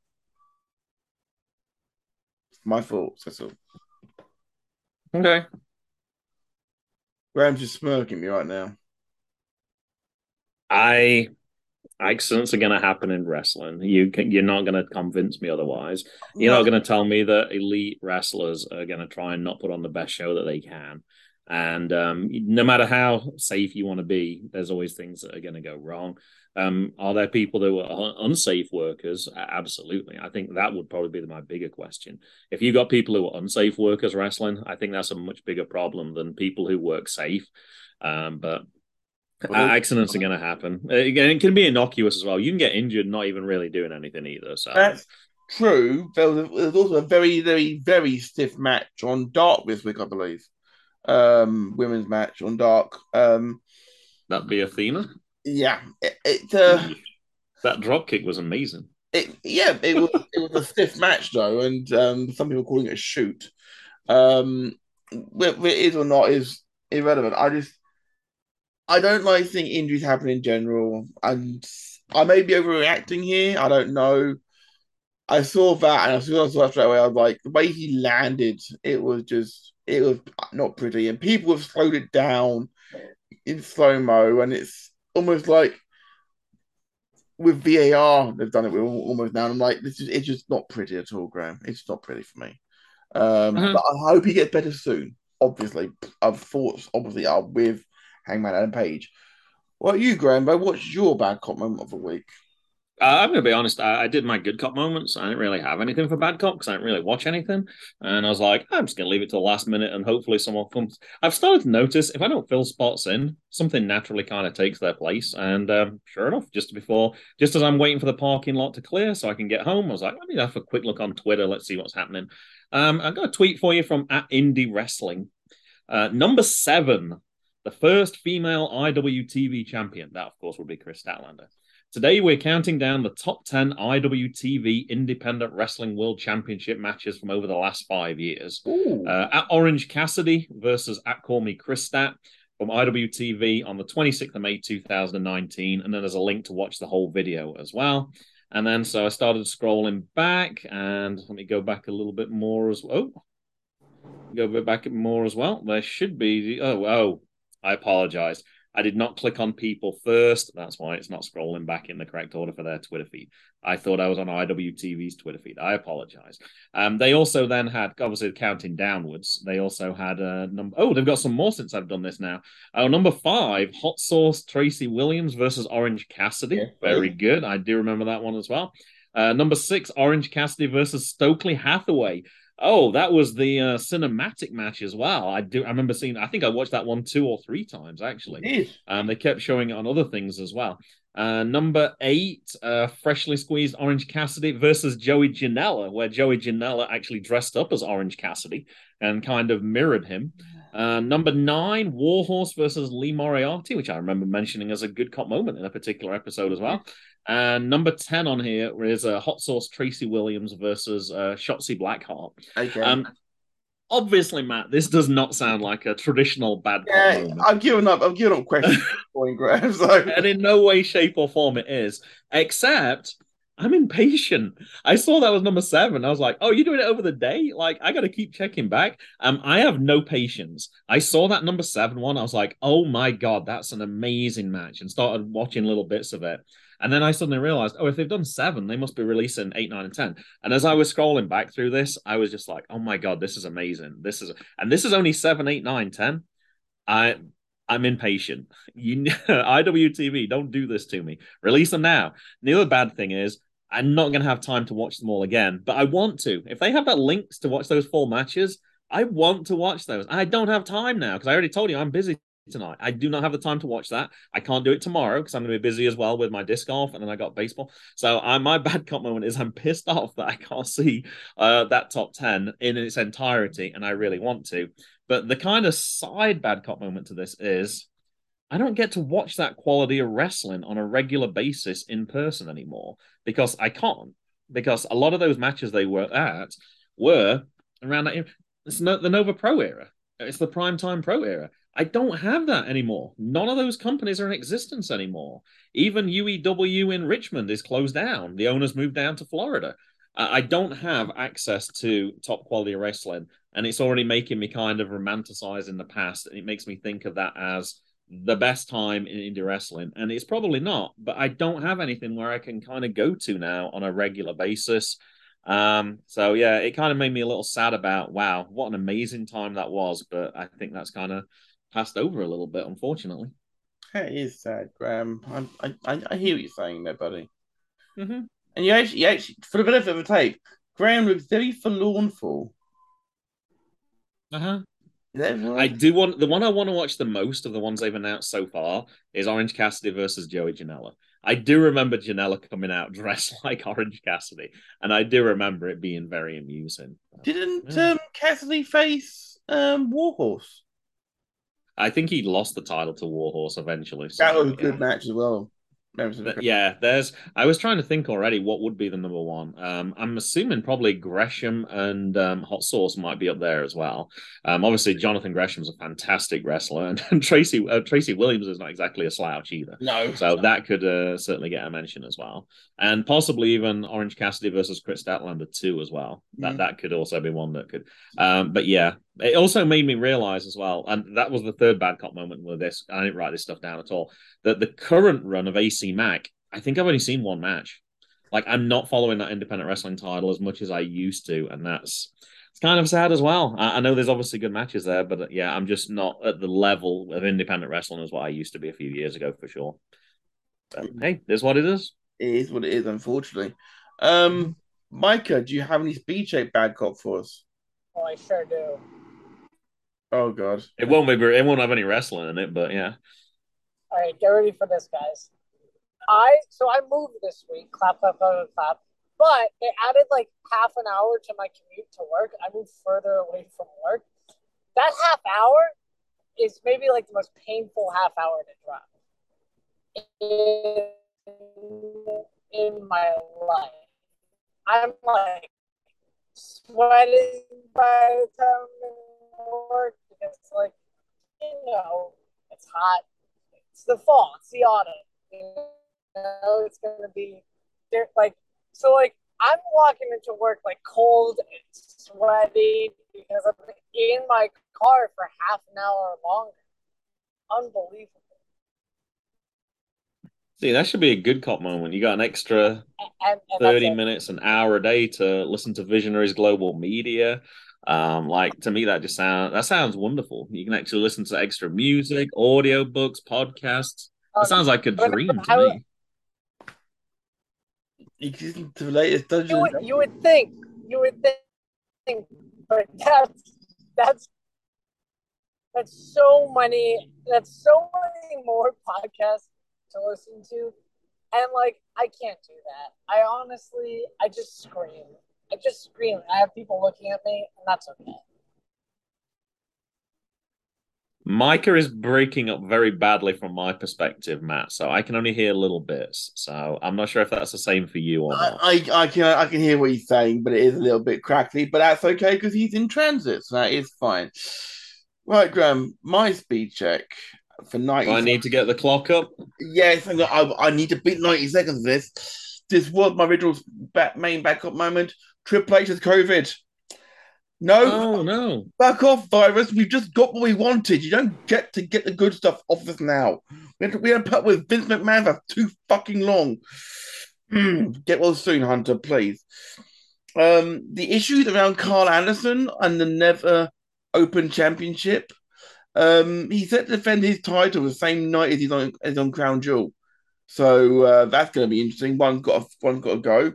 My thoughts. That's all. Okay. Graham's just smirking me right now. I accidents are going to happen in wrestling. You can, you're not going to convince me otherwise. You're not going to tell me that elite wrestlers are going to try and not put on the best show that they can. And um, no matter how safe you want to be, there's always things that are going to go wrong. Um, are there people who are unsafe workers? Absolutely. I think that would probably be my bigger question. If you've got people who are unsafe workers wrestling, I think that's a much bigger problem than people who work safe. Um, but Uh, accidents are going to happen. Uh, Again, it can be innocuous as well. You can get injured not even really doing anything either. So That's true. There was, there was also a very, very, very stiff match on Dark this week, I believe. Um, women's match on Dark. Um, that'd be Athena. yeah, it, it, uh, That drop kick was amazing. it yeah, it was it was a stiff match though, and um, some people calling it a shoot. Um, whether it is or not is irrelevant. I just I don't like seeing injuries happen in general, and I may be overreacting here. I don't know. I saw that, and as soon as I saw that straight away, I was like, the way he landed, it was just, it was not pretty. And people have slowed it down in slow mo, and it's almost like with VAR, they've done it with almost now. And I'm like, this is, it's just not pretty at all, Graham. It's not pretty for me. Um, Mhm. But I hope he gets better soon. Obviously, our thoughts obviously are with Hangman Adam Page. What about you, Graham? What's your bad cop moment of the week? Uh, I'm going to be honest. I, I did my good cop moments. I didn't really have anything for bad cop because I didn't really watch anything. And I was like, I'm just going to leave it to the last minute and hopefully someone comes. I've started to notice if I don't fill spots in, something naturally kind of takes their place. And um, sure enough, just before, just as I'm waiting for the parking lot to clear so I can get home, I was like, let me have a quick look on Twitter. Let's see what's happening. Um, I've got a tweet for you from at Indie Wrestling. Uh, number seven, the first female IWTV champion. That, of course, would be Kris Statlander. Today, we're counting down the top 10 IWTV Independent Wrestling World Championship matches from over the last five years. Uh, at Orange Cassidy versus at Call Me Kris Stat from IWTV on the 26th of May 2019. And then there's a link to watch the whole video as well. And then so I started scrolling back, and let me go back a little bit more as well. Oh, go back more as well. There should be. the Oh, oh, I apologize. I did not click on people first. That's why it's not scrolling back in the correct order for their Twitter feed. I thought I was on IWTV's Twitter feed. I apologize. Um, they also then had, obviously, counting downwards, they also had a number. Oh, they've got some more since I've done this now. Oh, number five, Hot Sauce Tracy Williams versus Orange Cassidy. Yeah. Very good. I do remember that one as well. Uh, number six, Orange Cassidy versus Stokely Hathaway. Oh, that was the uh, cinematic match as well. I do. I remember seeing. I think I watched that one two or three times actually. Um, they kept showing it on other things as well. Uh, number eight, uh, freshly squeezed Orange Cassidy versus Joey Janela, where Joey Janela actually dressed up as Orange Cassidy and kind of mirrored him. Uh, number nine, Warhorse versus Lee Moriarty, which I remember mentioning as a good cop moment in a particular episode as well. And number 10 on here is uh, Hot Sauce Tracy Williams versus uh, Shotzi Blackheart. Okay. Um, obviously, Matt, this does not sound like a traditional bad yeah. I've given up. I've given up questions at point, Graham. So and in no way, shape, or form it is, except I'm impatient. I saw that was number seven. I was like, oh, you're doing it over the day? Like, I got to keep checking back. Um, I have no patience. I saw that number seven one. I was like, oh my God, that's an amazing match, and started watching little bits of it. And then I suddenly realized, oh, if they've done seven, they must be releasing eight, nine, and ten. And as I was scrolling back through this, I was just like, oh my God, this is amazing. This is, and this is only seven, eight, nine, ten. I, I'm impatient. You IWTV, don't do this to me. Release them now. The other bad thing is I'm not going to have time to watch them all again, but I want to. If they have that links to watch those four matches, I want to watch those. I don't have time now because I already told you I'm busy tonight. I do not have the time to watch that. I can't do it tomorrow because I'm going to be busy as well with my disc golf and then I got baseball. So I, my bad cop moment is I'm pissed off that I can't see uh, that top 10 in its entirety and I really want to. But the kind of side bad cop moment to this is I don't get to watch that quality of wrestling on a regular basis in person anymore because I can't. Because a lot of those matches they were at were around that. It's no, the Nova Pro era. It's the prime time Pro era. I don't have that anymore. None of those companies are in existence anymore. Even UEW in Richmond is closed down. The owners moved down to Florida. I don't have access to top quality wrestling, and it's already making me kind of romanticize in the past. And it makes me think of that as the best time in indie wrestling. And it's probably not, but I don't have anything where I can kind of go to now on a regular basis. Um, so yeah, it kind of made me a little sad about wow, what an amazing time that was. But I think that's kind of passed over a little bit, unfortunately. That is sad, Graham. I, I, I hear what you're saying there, buddy. Mm-hmm. And you actually, you actually, for the benefit of the tape, Graham looks very forlornful. Uh huh. I do want the one I want to watch the most of the ones they've announced so far is Orange Cassidy versus Joey Janela. I do remember Janela coming out dressed like Orange Cassidy, and I do remember it being very amusing. Didn't Yeah. um, Cassidy face um, Warhorse? I think he lost the title to Warhorse eventually. so, That was a yeah. good match as well. That was a But yeah, there's. I was trying to think already what would be the number one. Um, I'm assuming probably Gresham and um, Hot Sauce might be up there as well. Um, obviously Jonathan Gresham's a fantastic wrestler, and, and Tracy uh, Tracy Williams is not exactly a slouch either. No. So that could uh, certainly get a mention as well, and possibly even Orange Cassidy versus Kris Statlander too as well. That Mm. that could also be one that could. Um, but yeah, it also made me realize as well, and that was the third bad cop moment with this. I didn't write this stuff down at all. That the current run of AC Mack, I think I've only seen one match. Like I'm not following that independent wrestling title as much as I used to, and that's it's kind of sad as well. I, I know there's obviously good matches there, but uh, yeah, I'm just not at the level of independent wrestling as what I used to be a few years ago for sure. But, hey, there's what it is. It is what it is, unfortunately. Um, Micah, do you have any speed shape bad cop for us? Oh, I sure do. Oh God. It won't be. It won't have any wrestling in it, but yeah. All right, get ready for this, guys. I so I moved this week. Clap, clap, clap, clap, clap. But they added like half an hour to my commute to work. I moved further away from work. That half hour is maybe like the most painful half hour to drive in, in my life. I'm like sweating by the time I'm in work because, like, you know, it's hot it's the fall, it's the autumn. You know, it's gonna be like so like I'm walking into work like cold and sweaty because I'm in my car for half an hour longer. Unbelievable. See, that should be a good cop moment. You got an extra And, and 30 minutes, an hour a day to listen to Visionaries Global Media. Um, like to me, that just sounds that sounds wonderful. You can actually listen to extra music, audio books, podcasts. Um, That sounds like a dream to me. You can listen to the latest you Dungeons. would you would think you would think but that's that's that's so many that's so many more podcasts to listen to and like i can't do that i honestly i just scream i just scream i have people looking at me and that's okay Micah is breaking up very badly from my perspective, Matt. So I can only hear little bits. So I'm not sure if that's the same for you or not. I, I, I can I can hear what he's saying, but it is a little bit crackly. But that's okay because he's in transit, so that is fine. Right, Graham, my speed check for ninety. Do I need to get the clock up? Yes, I, I, I need to beat ninety seconds of this. This was my original back, main backup moment. Triple H has COVID. No, Oh no. Back off, virus. We've just got what we wanted. You don't get to get the good stuff off us now. We had to, we had to put up with Vince McMahon for too fucking long. Get well soon, Hunter, please. Um, the issues around Karl Anderson and the Never Open Championship. Um, he's set to defend his title the same night as he's on, as on Crown Jewel. So uh, that's going to be interesting. One got one got to go.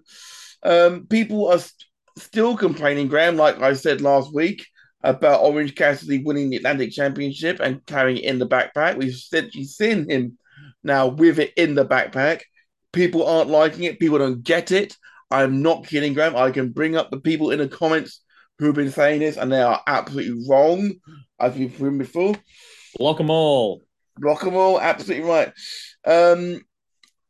Um, people are st- still complaining, Graham, like I said last week, about Orange Cassidy winning the Atlantic Championship and carrying it in the backpack. We've essentially seen him now with it in the backpack. People aren't liking it. People don't get it. I'm not kidding, Graham. I can bring up the people in the comments who've been saying this, and they are absolutely wrong, as we've proven before. Block them all. Block them all, absolutely right. Um,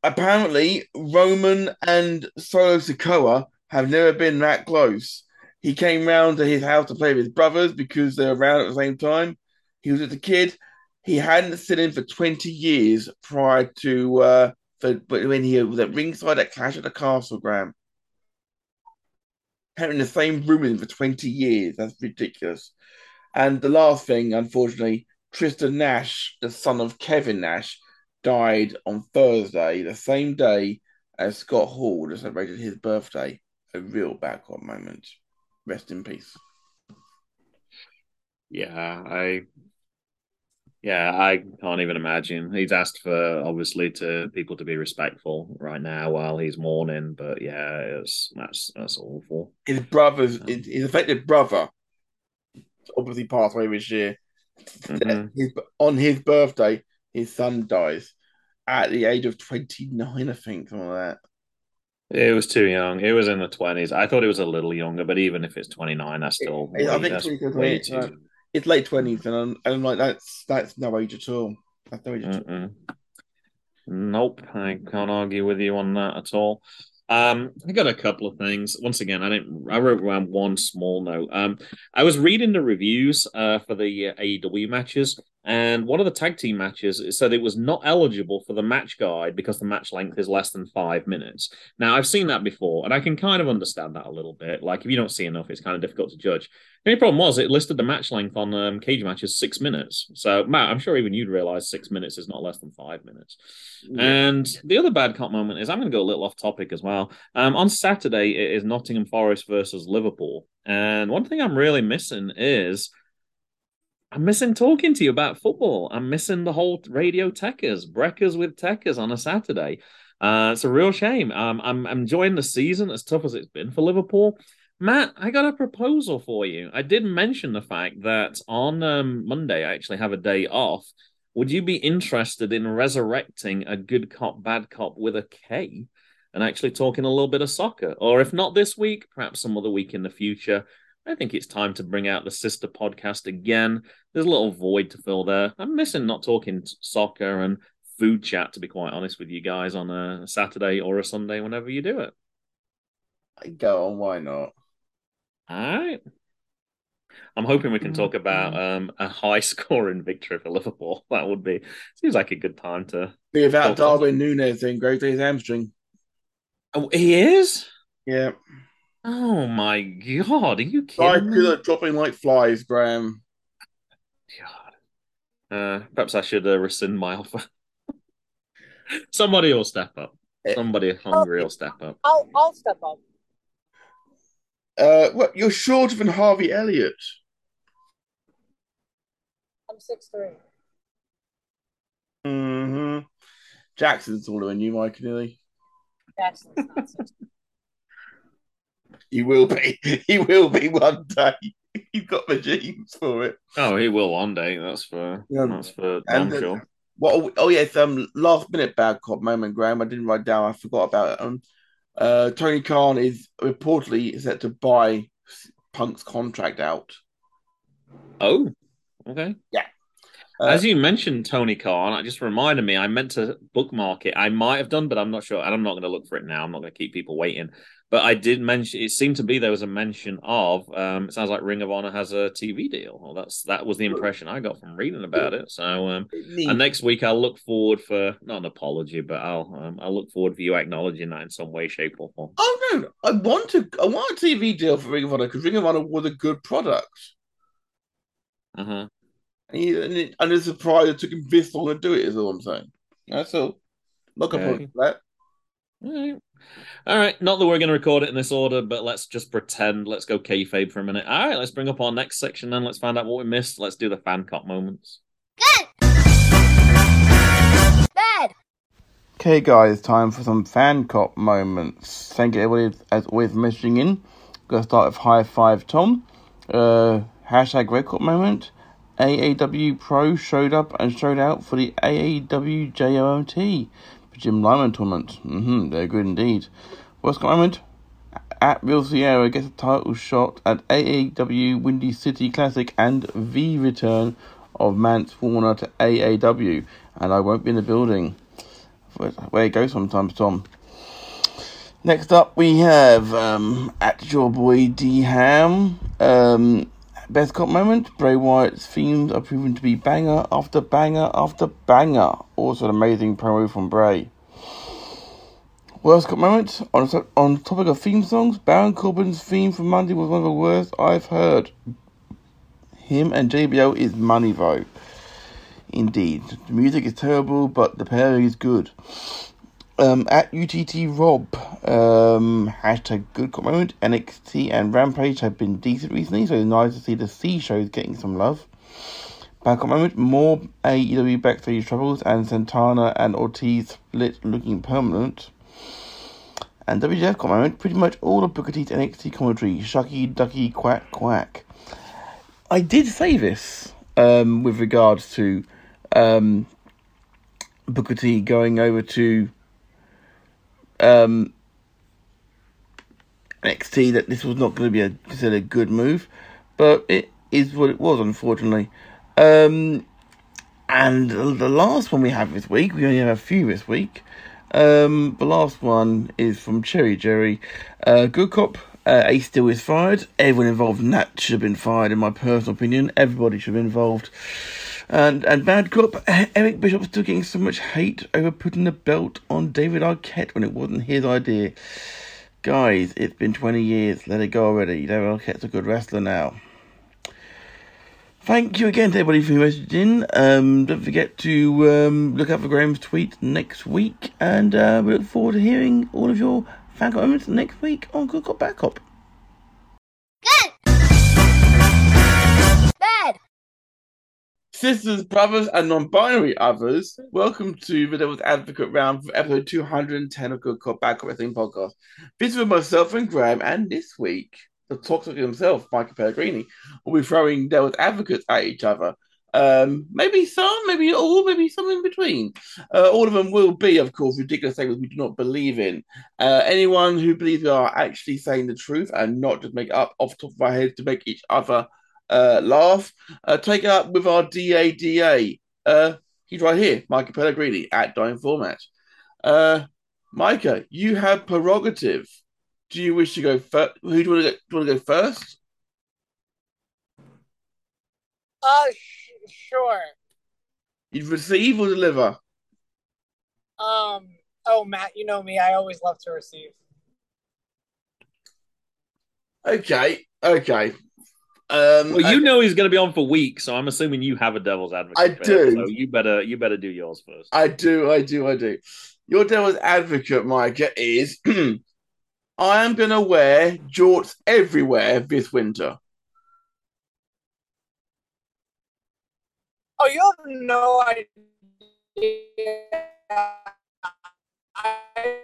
apparently, Roman and Solo Sikoa have never been that close. He came round to his house to play with his brothers because they were around at the same time. He was just a kid. He hadn't seen him for 20 years prior to uh, for, when he was at ringside at Clash at the Castle, Graham. Had in the same room with him for 20 years. That's ridiculous. And the last thing, unfortunately, Tristen Nash, the son of Kevin Nash, died on Thursday, the same day as Scott Hall that celebrated his birthday. A real backward moment. Rest in peace. Yeah, I yeah, I can't even imagine. He's asked for obviously to people to be respectful right now while he's mourning, but yeah, it's that's that's awful. His brother's, his his affected brother obviously passed away this year. Mhm. His, on his birthday, his son dies at the age of 29, I think, something like that. It was too young. It was in the twenties. I thought it was a little younger, but even if it's twenty nine, that's still Yeah, I think that's 20, way too. It's late 20s, and I'm, and I'm like, that's that's no age at all. That's no age at all. Nope, I can't argue with you on that at all. Um, I got a couple of things. Once again, I didn't. I wrote around one small note. Um, I was reading the reviews uh, for the AEW matches, and one of the tag team matches it said it was not eligible for the match guide because the match length is less than five minutes. Now, I've seen that before, and I can kind of understand that a little bit. Like, if you don't see enough, it's kind of difficult to judge. The only problem was it listed the match length on um, cage matches six minutes. So, Matt, I'm sure even you'd realize six minutes is not less than five minutes. And the other bad cop moment is I'm going to go a little off topic as well. Um, on Saturday, it is Nottingham Forest versus Liverpool. And one thing I'm really missing is I'm missing talking to you about football. I'm missing the whole radio techers, breakers with techers on a Saturday. Uh, it's a real shame. Um, I'm, I'm enjoying the season as tough as it's been for Liverpool. Matt, I got a proposal for you. I did mention the fact that on um, Monday I actually have a day off. Would you be interested in resurrecting a good cop, bad cop with a K and actually talking a little bit of soccer? Or if not this week, perhaps some other week in the future. I think it's time to bring out the sister podcast again. There's a little void to fill there. I'm missing not talking soccer and food chat, to be quite honest with you guys, on a Saturday or a Sunday, whenever you do it. I Go on, why not? All right. I'm hoping we can talk about um, a high scoring victory for Liverpool. That would be seems like a good time to. Be without Darwin Núñez then great his hamstring. Oh, he is. Yeah. Oh my god! Are you Like kidding me? are dropping like flies, Graham. God. Uh, perhaps I should uh, rescind my offer. Somebody will step up. Somebody hungry will step up. I'll I'll step up. Uh what you're shorter than Harvey Elliott. I'm six three. Mm-hmm. Jackson's taller than you, Mike Neely. Jackson's not six. He will be. He will be one day. He's got the genes for it. Oh, he will one day. That's for Yeah. that's for And, damn uh, sure. Well, oh yes, um, last minute bad cop moment, Graham. I didn't write down. I forgot about it. Um, uh, Tony Khan is reportedly set to buy Punk's contract out. Oh, okay. Uh, As you mentioned, Tony Khan, it just reminded me. I meant to bookmark it. I might have done, but I'm not sure. And I'm not going to look for it now. I'm not going to keep people waiting. But I did mention. It seemed to be there was a mention of. Um, it sounds like Ring of Honor has a TV deal. Well, that's that was the impression I got from reading about it. So, um, and next week I'll look forward for not an apology, but I'll um, I'll look forward for you acknowledging that in some way, shape, or form. Oh no, I want to. I want a TV deal for Ring of Honor because Ring of Honor was a good product. Uh huh. And, it, and it's surprised it took him this long to do it. Is all I'm saying. That's all. Gonna Okay. okay. that. All right. All right. Not that we're going to record it in this order, but let's just pretend. Let's go kayfabe for a minute. All right. Let's bring up our next section then. Let's find out what we missed. Let's do the fan cop moments. Good. Bad. Okay, guys, time for some fan cop moments. Thank you, everybody, as always, for messaging in. Gonna start with High Five Tom. Uh, hashtag record moment. AAW Pro showed up and showed out for the AAW JOMT for Jim Lynam tournament. Mm-hmm, they're good indeed. Worst cop moment. At Real Sierra gets a title shot at AAW Windy City Classic and the return of Mance Warner to AAW. And I won't be in the building where it goes sometimes, Tom. Next up, we have um, at your boy D Ham. Um, best cop moment: Bray Wyatt's themes are proven to be banger after banger after banger. Also, an amazing promo from Bray. Worst cop moment: on on topic of theme songs, Baron Corbin's theme for Monday was one of the worst I've heard. Him and JBL is money though. Indeed, the music is terrible, but the pairing is good. Um, at UTT Rob, um, hashtag good cop moment. NXT and Rampage have been decent recently, so it's nice to see the C shows getting some love. Back cop moment, more AEW backstage troubles and Santana and Ortiz split looking permanent. And WJF cop moment, pretty much all of Booker T's NXT commentary, shucky ducky quack quack. I did say this um, with regards to um, Booker T going over to um, NXT that this was not going to be a considered a good move, but it is what it was, unfortunately. Um, and the last one we have this week, we only have a few this week. Um, the last one is from Cherry Jerry. Uh, Good Cop, uh, Ace Steel is fired. Everyone involved in that should have been fired, in my personal opinion. Everybody should have been involved. And and Bad Cop, Eric Bischoff still getting so much hate over putting the belt on David Arquette when it wasn't his idea. Guys, it's been 20 years. Let it go already. David Arquette's a good wrestler now. Thank you again to everybody for messaging. Um, don't forget to um, look out for Graham's tweet next week, and uh, we look forward to hearing all of your fan comments next week on Good Cop Bad Cop. Good. Bad. Sisters, brothers, and non-binary others, welcome to the Devil's Advocate round for episode 210 of Good Cop Bad Cop Wrestling Podcast. This is with myself and Graham, and this week, the toxic himself, Michael Pellegrini, will be throwing Devil's Advocates at each other. Um, maybe some, maybe all, maybe some in between. Uh, all of them will be, of course, ridiculous statements we do not believe in. Uh, anyone who believes we are actually saying the truth and not just make up off the top of our heads to make each other uh, laugh, uh, take it up with our DADA. Uh, he's right here, Micah Pellegrini at Dying Format. Uh, Micah, you have prerogative. Do you wish to go first? Who do you want to go, do you want to go first? Uh, sh- sure. You'd receive or deliver? Um. Oh, Matt, you know me. I always love to receive. Okay, okay. Um, Well, you know he's going to be on for weeks, so I'm assuming you have a devil's advocate. I for him, do. So you better you better do yours first. I do, I do, I do. Your devil's advocate, Micah, is I am going to wear jorts everywhere this winter. Oh, you have no idea. I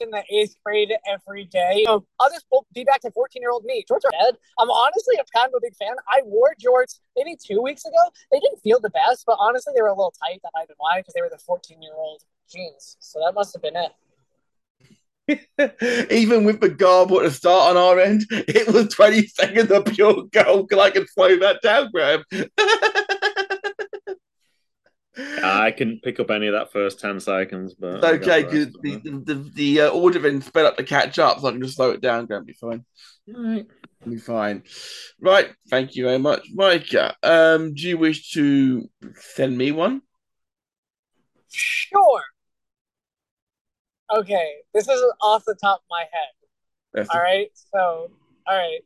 in the eighth grade every day. So I'll just be back to 14 year old me. Jorts are dead. I'm honestly a kind of a big fan. I wore jorts maybe two weeks ago. They didn't feel the best, but honestly, they were a little tight. That might have been why, because they were the 14 year old jeans. So that must have been it. Even with the garble the start on our end, it was 20 seconds of pure gold. I can slow that down, Graham. I can pick up any of that first ten seconds, but It's okay, because the, the, the, the uh, order then sped up to catch up, so I can just slow it down. Graham, be fine. Right. Be fine. Right. Thank you very much, Micah. Um, do you wish to send me one? Sure. Okay, this is off the top of my head. That's All right, so, all right.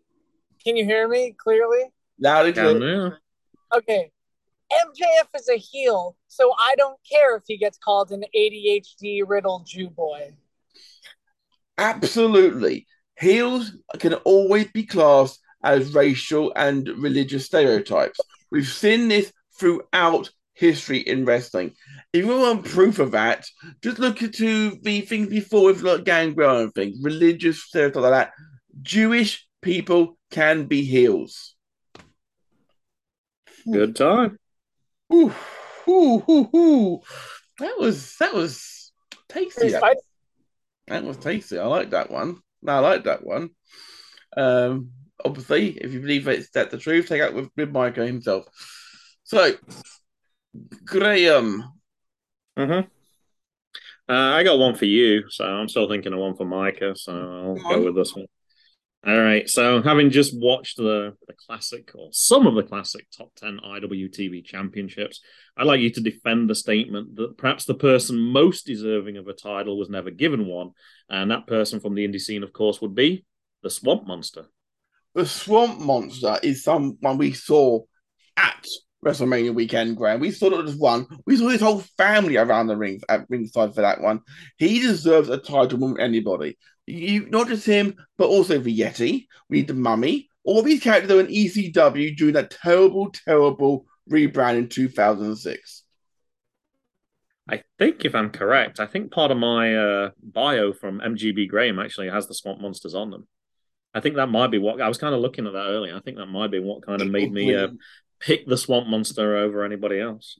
Can you hear me clearly? loud and Can clear. Okay. MJF is a heel, so I don't care if he gets called an ADHD riddled Jew boy. Absolutely. Heels can always be classed as racial and religious stereotypes. We've seen this throughout history in wrestling. If you want proof of that, just look into the things before with like gangrel and things, religious stereotypes like that. Jewish people can be heels. Good time. Ooh, ooh, ooh, ooh. That was that was tasty. That was tasty. I like that one. No, I like that one. Um, obviously, if you believe it's that's the truth, take out with, with Micah himself. So, Graham, Mm-hmm. Uh, I got one for you, so I'm still thinking of one for Micah, so I'll Go go with this one. All right, so having just watched the, the classic or some of the classic top 10 IWTV championships, I'd like you to defend the statement that perhaps the person most deserving of a title was never given one, and that person from the indie scene, of course, would be the Swamp Monster. the Swamp Monster is someone we saw at WrestleMania weekend, Graham. We saw not just one, we saw his whole family around the ring at ringside for that one. He deserves a title more than anybody. You not just him, but also the Yeti. We need the Mummy. All these characters are in ECW during that terrible, terrible rebrand in 2006. I think if I'm correct, I think part of my uh, bio from MGB Graham actually has the Swamp Monsters on them. I think that might be what I was kind of looking at that earlier. I think that might be what kind of made me uh, pick the Swamp Monster over anybody else.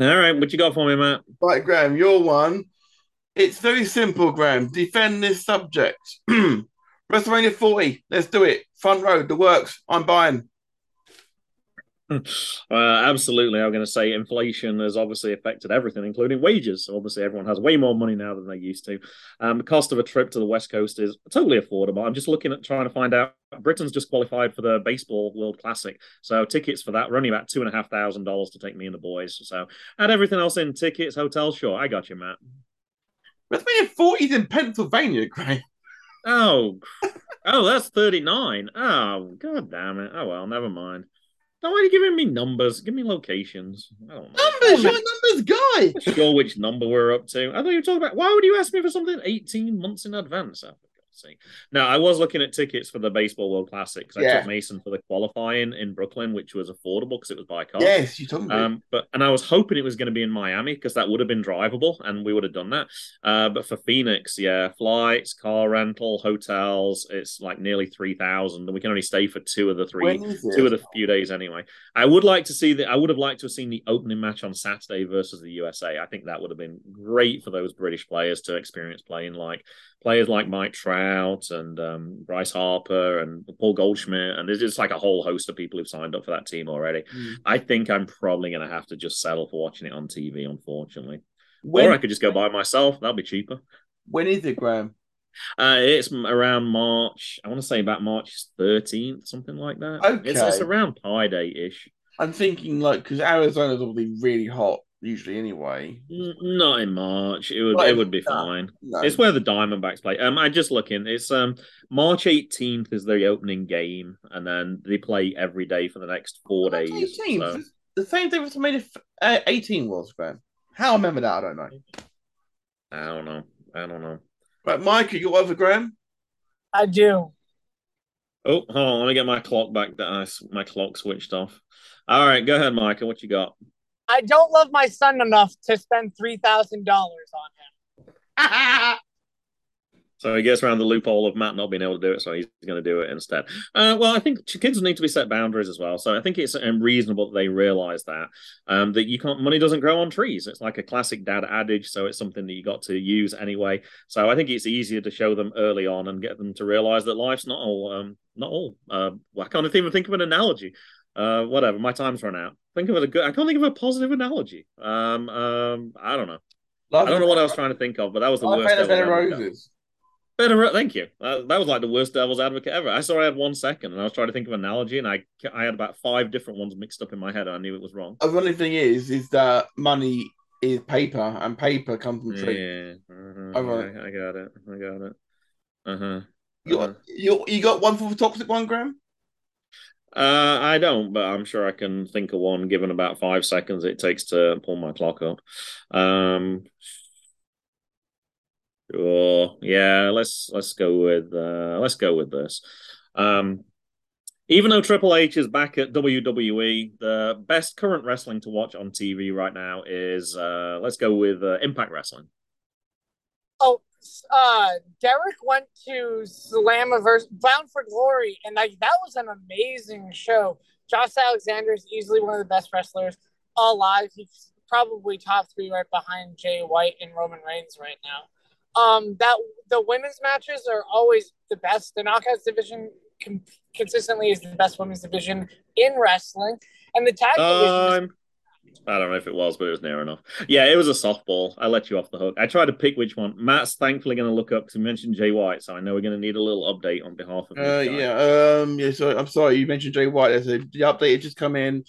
All right, what you got for me, Matt? Right, Graham, your one. It's very simple, Graham. Defend this subject. WrestleMania 40. Let's do it. Front row, the works. I'm buying. Uh, absolutely. I'm going to say inflation has obviously affected everything, including wages. Obviously, everyone has way more money now than they used to. Um, the cost of a trip to the West Coast is totally affordable. I'm just looking at trying to find out. Britain's just qualified for the Baseball World Classic. So tickets for that are only about two and a half thousand dollars to take me and the boys. So add everything else in tickets, hotels. Sure, I got you, Matt. WrestleMania 40 is in Pennsylvania, Graham. Oh, oh, that's 39. Oh, god damn it. Oh, well, never mind. No, why are you giving me numbers? Give me locations. I don't know. Numbers, you're a numbers guy. Sure which number we're up to. I thought you were talking about. Why would you ask me for something 18 months in advance? See. No, I was looking at tickets for the Baseball World Classic because I Yeah. took Mason for the qualifying in Brooklyn, which was affordable because it was by car. Yes, you told me. Um, but and I was hoping it was going to be in Miami because that would have been drivable and we would have done that. Uh, but for Phoenix, yeah, flights, car rental, hotels, it's like nearly three thousand, and we can only stay for two of the three, when is it? two of the few days anyway. I would like to see that. I would have liked to have seen the opening match on Saturday versus the USA. I think that would have been great for those British players to experience playing like players like Mike Trout and um, Bryce Harper and Paul Goldschmidt, and there's just like a whole host of people who've signed up for that team already. Mm. I think I'm probably going to have to just settle for watching it on TV, unfortunately. When, or I could just go by it myself. That'll be cheaper. when is it, Graham? Uh, it's around March. I want to say about March 13th, something like that. It's, it's Okay. around Pi Day ish. I'm thinking like because Arizona's obviously really hot usually anyway. Not in March. It would Not it would be no. fine. No. It's where the Diamondbacks play. Um, I just looking. It's um March 18th is the opening game, and then they play every day for the next four That's days. 18. So, The same thing WrestleMania f- uh, 18 was, Graham. How I remember that, I don't know. I don't know. I don't know. Right, Mike, you over Graham? I do. Oh, hold on. Let me get my clock back. That I, my clock switched off. All right, go ahead, Micah. What you got? I don't love my son enough to spend three thousand dollars on him. So he gets around the loophole of Matt not being able to do it, so he's going to do it instead. Uh, well, I think kids need to be set boundaries as well. So I think it's um, reasonable that they realize that um, that you can't money doesn't grow on trees. It's like a classic dad adage, so it's something that you got to use anyway. So I think it's easier to show them early on and get them to realize that life's not all um, not all. Uh, well, I can't even think of an analogy. Uh, whatever, my time's run out. Think of it a good. I can't think of a positive analogy. Um, um, I don't know. I don't know what I was trying to think of, but that was the I worst. found a devil's bed of roses. Better, thank you. Uh, that was like the worst devil's advocate ever. I saw I had one second, and I was trying to think of an analogy, and I I had about five different ones mixed up in my head, and I knew it was wrong. The funny thing is, is that money is paper, and paper comes from trees. Yeah, uh-huh, right. I, I got it. I got it. Uh huh. You, got, you, you got one for the toxic one, Graham? Uh, I don't, but I'm sure I can think of one given about five seconds it takes to pull my clock up. Um, sure. Yeah, let's let's go with uh, let's go with this. Um, even though Triple H is back at WWE, the best current wrestling to watch on TV right now is uh, let's go with uh, Impact Wrestling. Oh, uh, Derek went to Slammiversary, Bound for Glory, and like that was an amazing show. Josh Alexander is easily one of the best wrestlers alive. He's probably top three, right behind Jay White and Roman Reigns right now. Um, that the women's matches are always the best. The knockouts division com- consistently is the best women's division in wrestling, and the tag division. Is I don't know if it was, but it was near enough. Yeah, it was a softball. I let you off the hook. I tried to pick which one. Matt's thankfully going to look up because he mentioned Jay White, so I know we're going to need a little update on behalf of. Uh, yeah. Um. Yeah. So I'm sorry you mentioned Jay White. There's a, the update had just come in.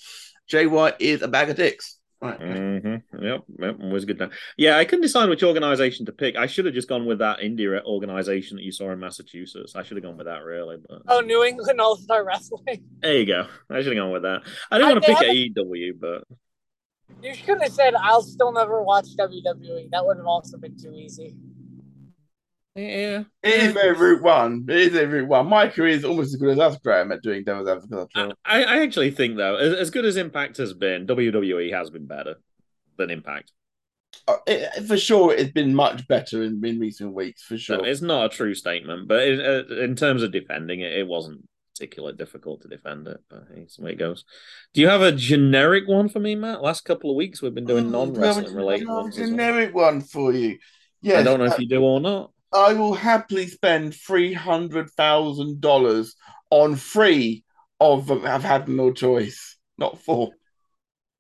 Jay White is a bag of dicks. Right. Mm-hmm. Yep, yep, always good. Time. Yeah, I couldn't decide which organization to pick. I should have just gone with that indie organization that you saw in Massachusetts. I should have gone with that, really. But oh, New England All Star Wrestling. there you go. I should have gone with that. I didn't I- want to they pick AEW, but You should have said, "I'll still never watch WWE." That would have also been too easy. yeah, It is very Route One. It is very Route One. Micah is almost as good as us, Graham, at doing Devil's Advocate. I, I actually think though, as, as good as Impact has been, WWE has been better. than Impact. Uh, it, for sure, it's been much better in, in recent weeks, for sure. So it's not a true statement, but it, uh, in terms of defending it, it wasn't particularly difficult to defend it. But hey, it's the way it goes. Do you have a generic one for me, Matt? Last couple of weeks we've been doing Oh, non do I have a- wrestling related do I have a ones. as well. generic one for you. Yes, I don't know uh, if you do or not. I will happily spend three hundred thousand dollars on free of I've had no choice, not four.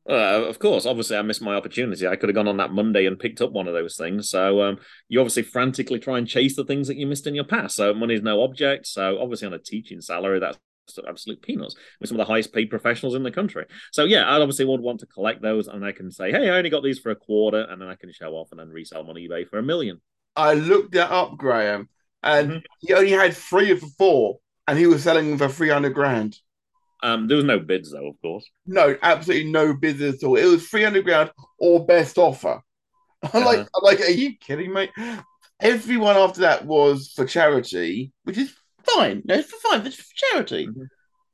Uh, of course, obviously, I missed my opportunity. I could have gone on that Monday and picked up one of those things. So um, you obviously frantically try and chase the things that you missed in your past. So money is no object. So obviously, on a teaching salary, that's absolute peanuts with some of the highest paid professionals in the country. So yeah, I obviously would want to collect those, and I can say, hey, I only got these for a quarter, and then I can show off and then resell them on eBay for a million. I looked that up, Graham, and Mhm. he only had three of the four, and he was selling them for three hundred grand. Um, there was no bids though, of course. No, absolutely no bids at all. It was three hundred grand or best offer. I'm like. I'm like, are you kidding me? Everyone after that was for charity, which is fine. No, it's for fine. It's for charity. Mhm.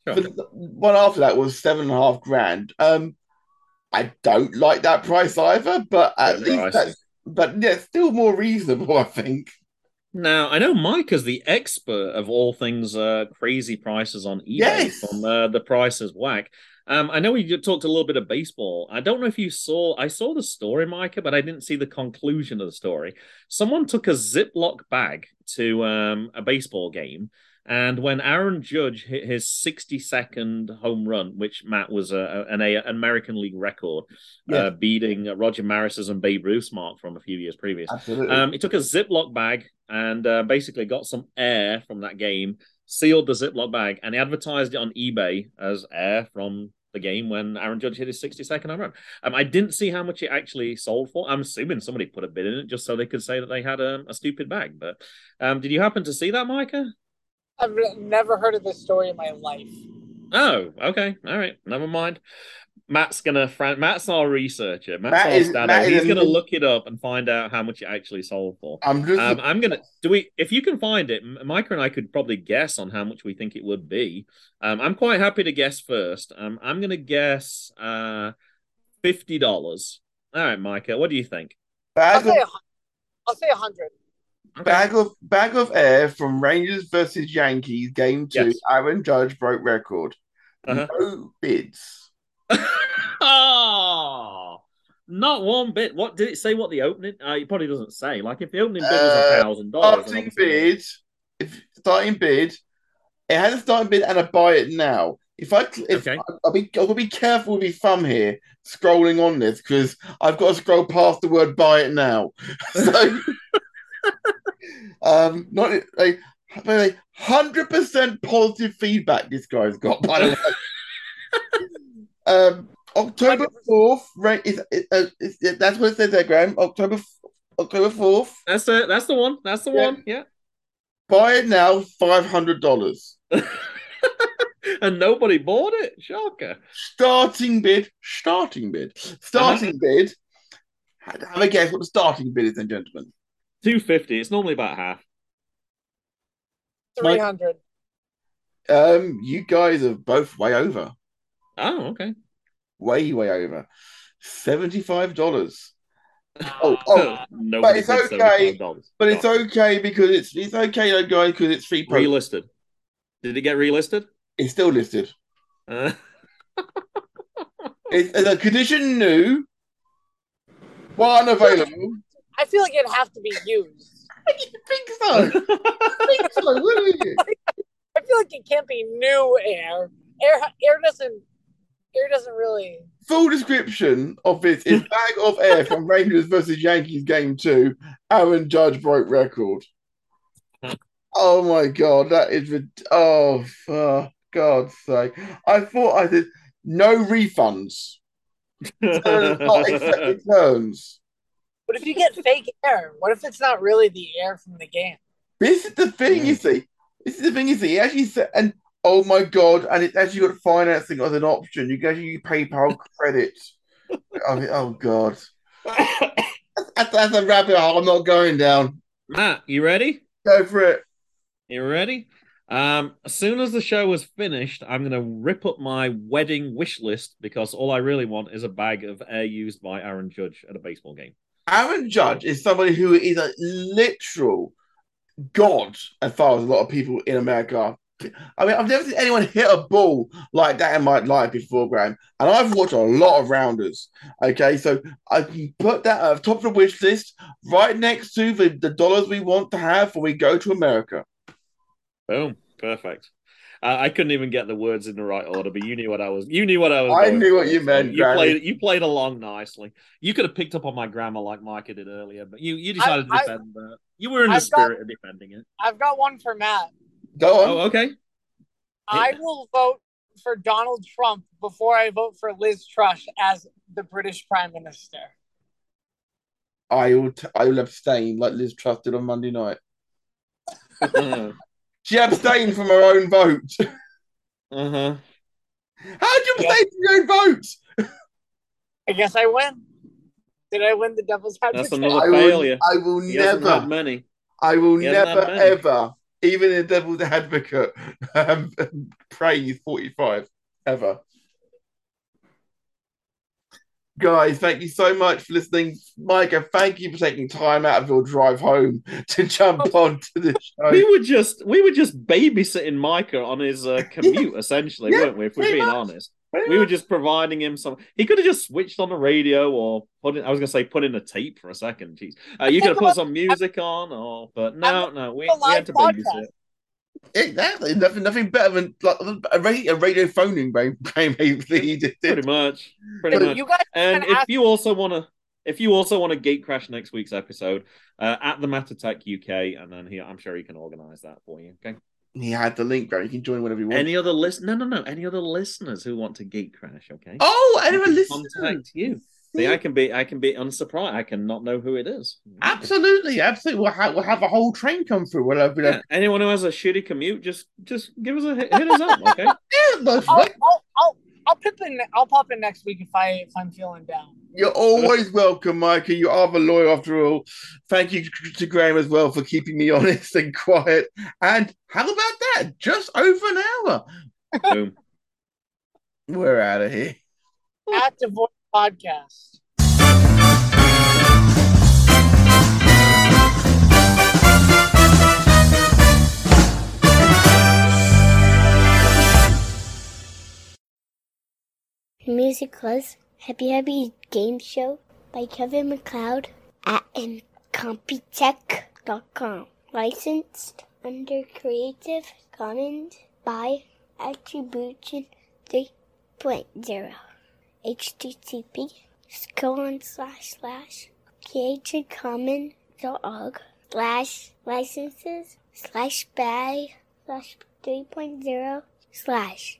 Sure. But the one after that was seven and a half grand. Um, I don't like that price either, but at Bit least pricey. that's but yeah, still more reasonable, I think. Now I know Mike is the expert of all things uh, crazy prices on eBay Yes. from uh, the prices whack. Um, I know we talked a little bit of baseball. I don't know if you saw. I saw the story, Micah, but I didn't see the conclusion of the story. Someone took a Ziploc bag to um, a baseball game, and when Aaron Judge hit his 60-second home run, which Matt was a, an, a, American League record, Yeah. uh, beating Roger Maris's and Babe Ruth's mark from a few years previous. Absolutely. Um, he took a Ziploc bag and uh, basically got some air from that game, sealed the Ziploc bag, and he advertised it on eBay as air from the game when Aaron Judge hit his 60 second home run. Um, I didn't see how much it actually sold for. I'm assuming somebody put a bid in it just so they could say that they had um, a stupid bag. But um, did you happen to see that, Micah? I've never heard of this story in my life. Oh, okay. All right. Never mind. Matt's gonna. Fran- Matt's our researcher. Matt's Matt our is- stato. Matt is He's a gonna min- look it up and find out how much it actually sold for. I'm just Um, I'm gonna do we if you can find it, M- Micah and I could probably guess on how much we think it would be. Um, I'm quite happy to guess first. Um, I'm gonna guess uh fifty dollars. All right, Micah, what do you think? I'll bag say a, I'll say a hundred. bag of bag of air from Rangers versus Yankees game two. Yes. Aaron Judge broke record. Uh-huh. No bids. Oh, not one bit. What did it say? What the opening? Uh, it probably doesn't say. Like if the opening bid was Uh, a thousand dollars, Starting bid. If starting bid, it has a starting bid and a buy it now. If I, if Okay. I'll be, I'll be careful with my thumb here, scrolling on this because I've got to scroll past the word "buy it now." So, um, not like hundred percent positive feedback. This guy's got, by the way. Um, October fourth, right? Is, is, uh, is, that's what it says there, Graham. October, October fourth. That's the that's the one. That's the Yeah. one. Yeah. Buy it now, five hundred dollars. and nobody bought it. Shocker. Starting bid, starting bid, starting bid. Have a guess what the starting bid is, then, gentlemen. Two fifty. It's normally about half. Three hundred. Um, you guys are both way over, Oh, okay. way way over, seventy-five dollars. Oh, oh, Nobody it's okay, $75. but it's okay because it's it's okay, though, guys, because it's free. Pro- relisted. Did it get relisted? it's still listed. Uh, It's, it's a condition new, one available. I feel like it'd have to be used. I think so. I think so. Wouldn't you? I feel like it can't be new air. Air air doesn't air doesn't really Full description of this is bag of air from Rangers versus Yankees game two. Aaron Judge broke record. Oh my god, that is rid- oh for God's sake! I thought I did no refunds. Returns not accept returns. But if you get fake air, what if it's not really the air from the game? This is the thing you mm. see. This is the thing you see. He actually said, and oh my god, and it's actually got financing as an option. You can actually use PayPal credit. I mean, oh god, that's, that's a rabbit hole. I'm not going down. Matt, you ready? Go for it. You ready? Um, as soon as the show was finished, I'm going to rip up my wedding wish list because all I really want is a bag of air used by Aaron Judge at a baseball game. Aaron Judge is somebody who is a literal god as far as a lot of people in America. I mean, I've never seen anyone hit a ball like that in my life before, Graham. And I've watched a lot of rounders. Okay, so I can put that at the top of the wish list right next to the, the dollars we want to have when we go to America. Boom, perfect. Uh, I couldn't even get the words in the right order, but you knew what I was. You knew what I was. I knew what you meant, You Granny. played. You played along nicely. You could have picked up on my grammar like Micah did earlier, but you you decided I- to defend that. You were in the I've got- spirit of defending it. I've got one for Matt. Go on. Oh, okay. I will vote for Donald Trump before I vote for Liz Truss as the British Prime Minister. I will. T- I will abstain like Liz Truss did on Monday night. uh She abstained from her own vote. Uh huh. How did you abstain from your own vote? I guess I win. Did I win the devil's advocate? That's another I will, failure. I will He hasn't had never. many. I will He never ever, even the devil's advocate, um, praise 45 ever. Guys, thank you so much for listening. Micah, thank you for taking time out of your drive home to jump on to the show. We were just we were just babysitting Micah on his uh, commute, essentially, Yeah, weren't we? If we're being much. honest, we were just providing him some. He could have just switched on the radio or put in. I was going to say put in a tape for a second. Jeez, uh, you could have put some music on, or but no, no, we, a we had to live babysit. podcast. Exactly. Nothing, nothing better than like, a, radio, a radio phoning game. game he just Pretty did. much, pretty But much. you guys And if ask- you also want to, if you also want to gate crash next week's episode, uh, at the Matter Tech UK, and then he, I'm sure he can organise that for you. Okay. He had the link, bro. You can join whenever you want. Any other list? No, no, no. Any other listeners who want to geek crash? Okay. oh, anyone listening? Contact you. See, I can be, I can be unsurprised. I can not know who it is. Absolutely, absolutely. We'll have, we'll have a whole train come through. We'll have, Yeah, anyone who has a shitty commute, just, just give us a hit, hit us up, okay? yeah, but I'll, I'll, I'll, I'll pip in. I'll pop in next week if I if I'm feeling down. You're always welcome, Micah. You are the lawyer after all. Thank you to Graham as well for keeping me honest and quiet. And how about that? Just over an hour. Boom. We're out of here. At Divorce Podcast. Music was Happy Happy Game Show by Kevin MacLeod at Incompetech.com. Licensed under Creative Commons by Attribution 3.0. HTTP colon slash slash creativecommons.org slash licenses slash by slash 3.0 slash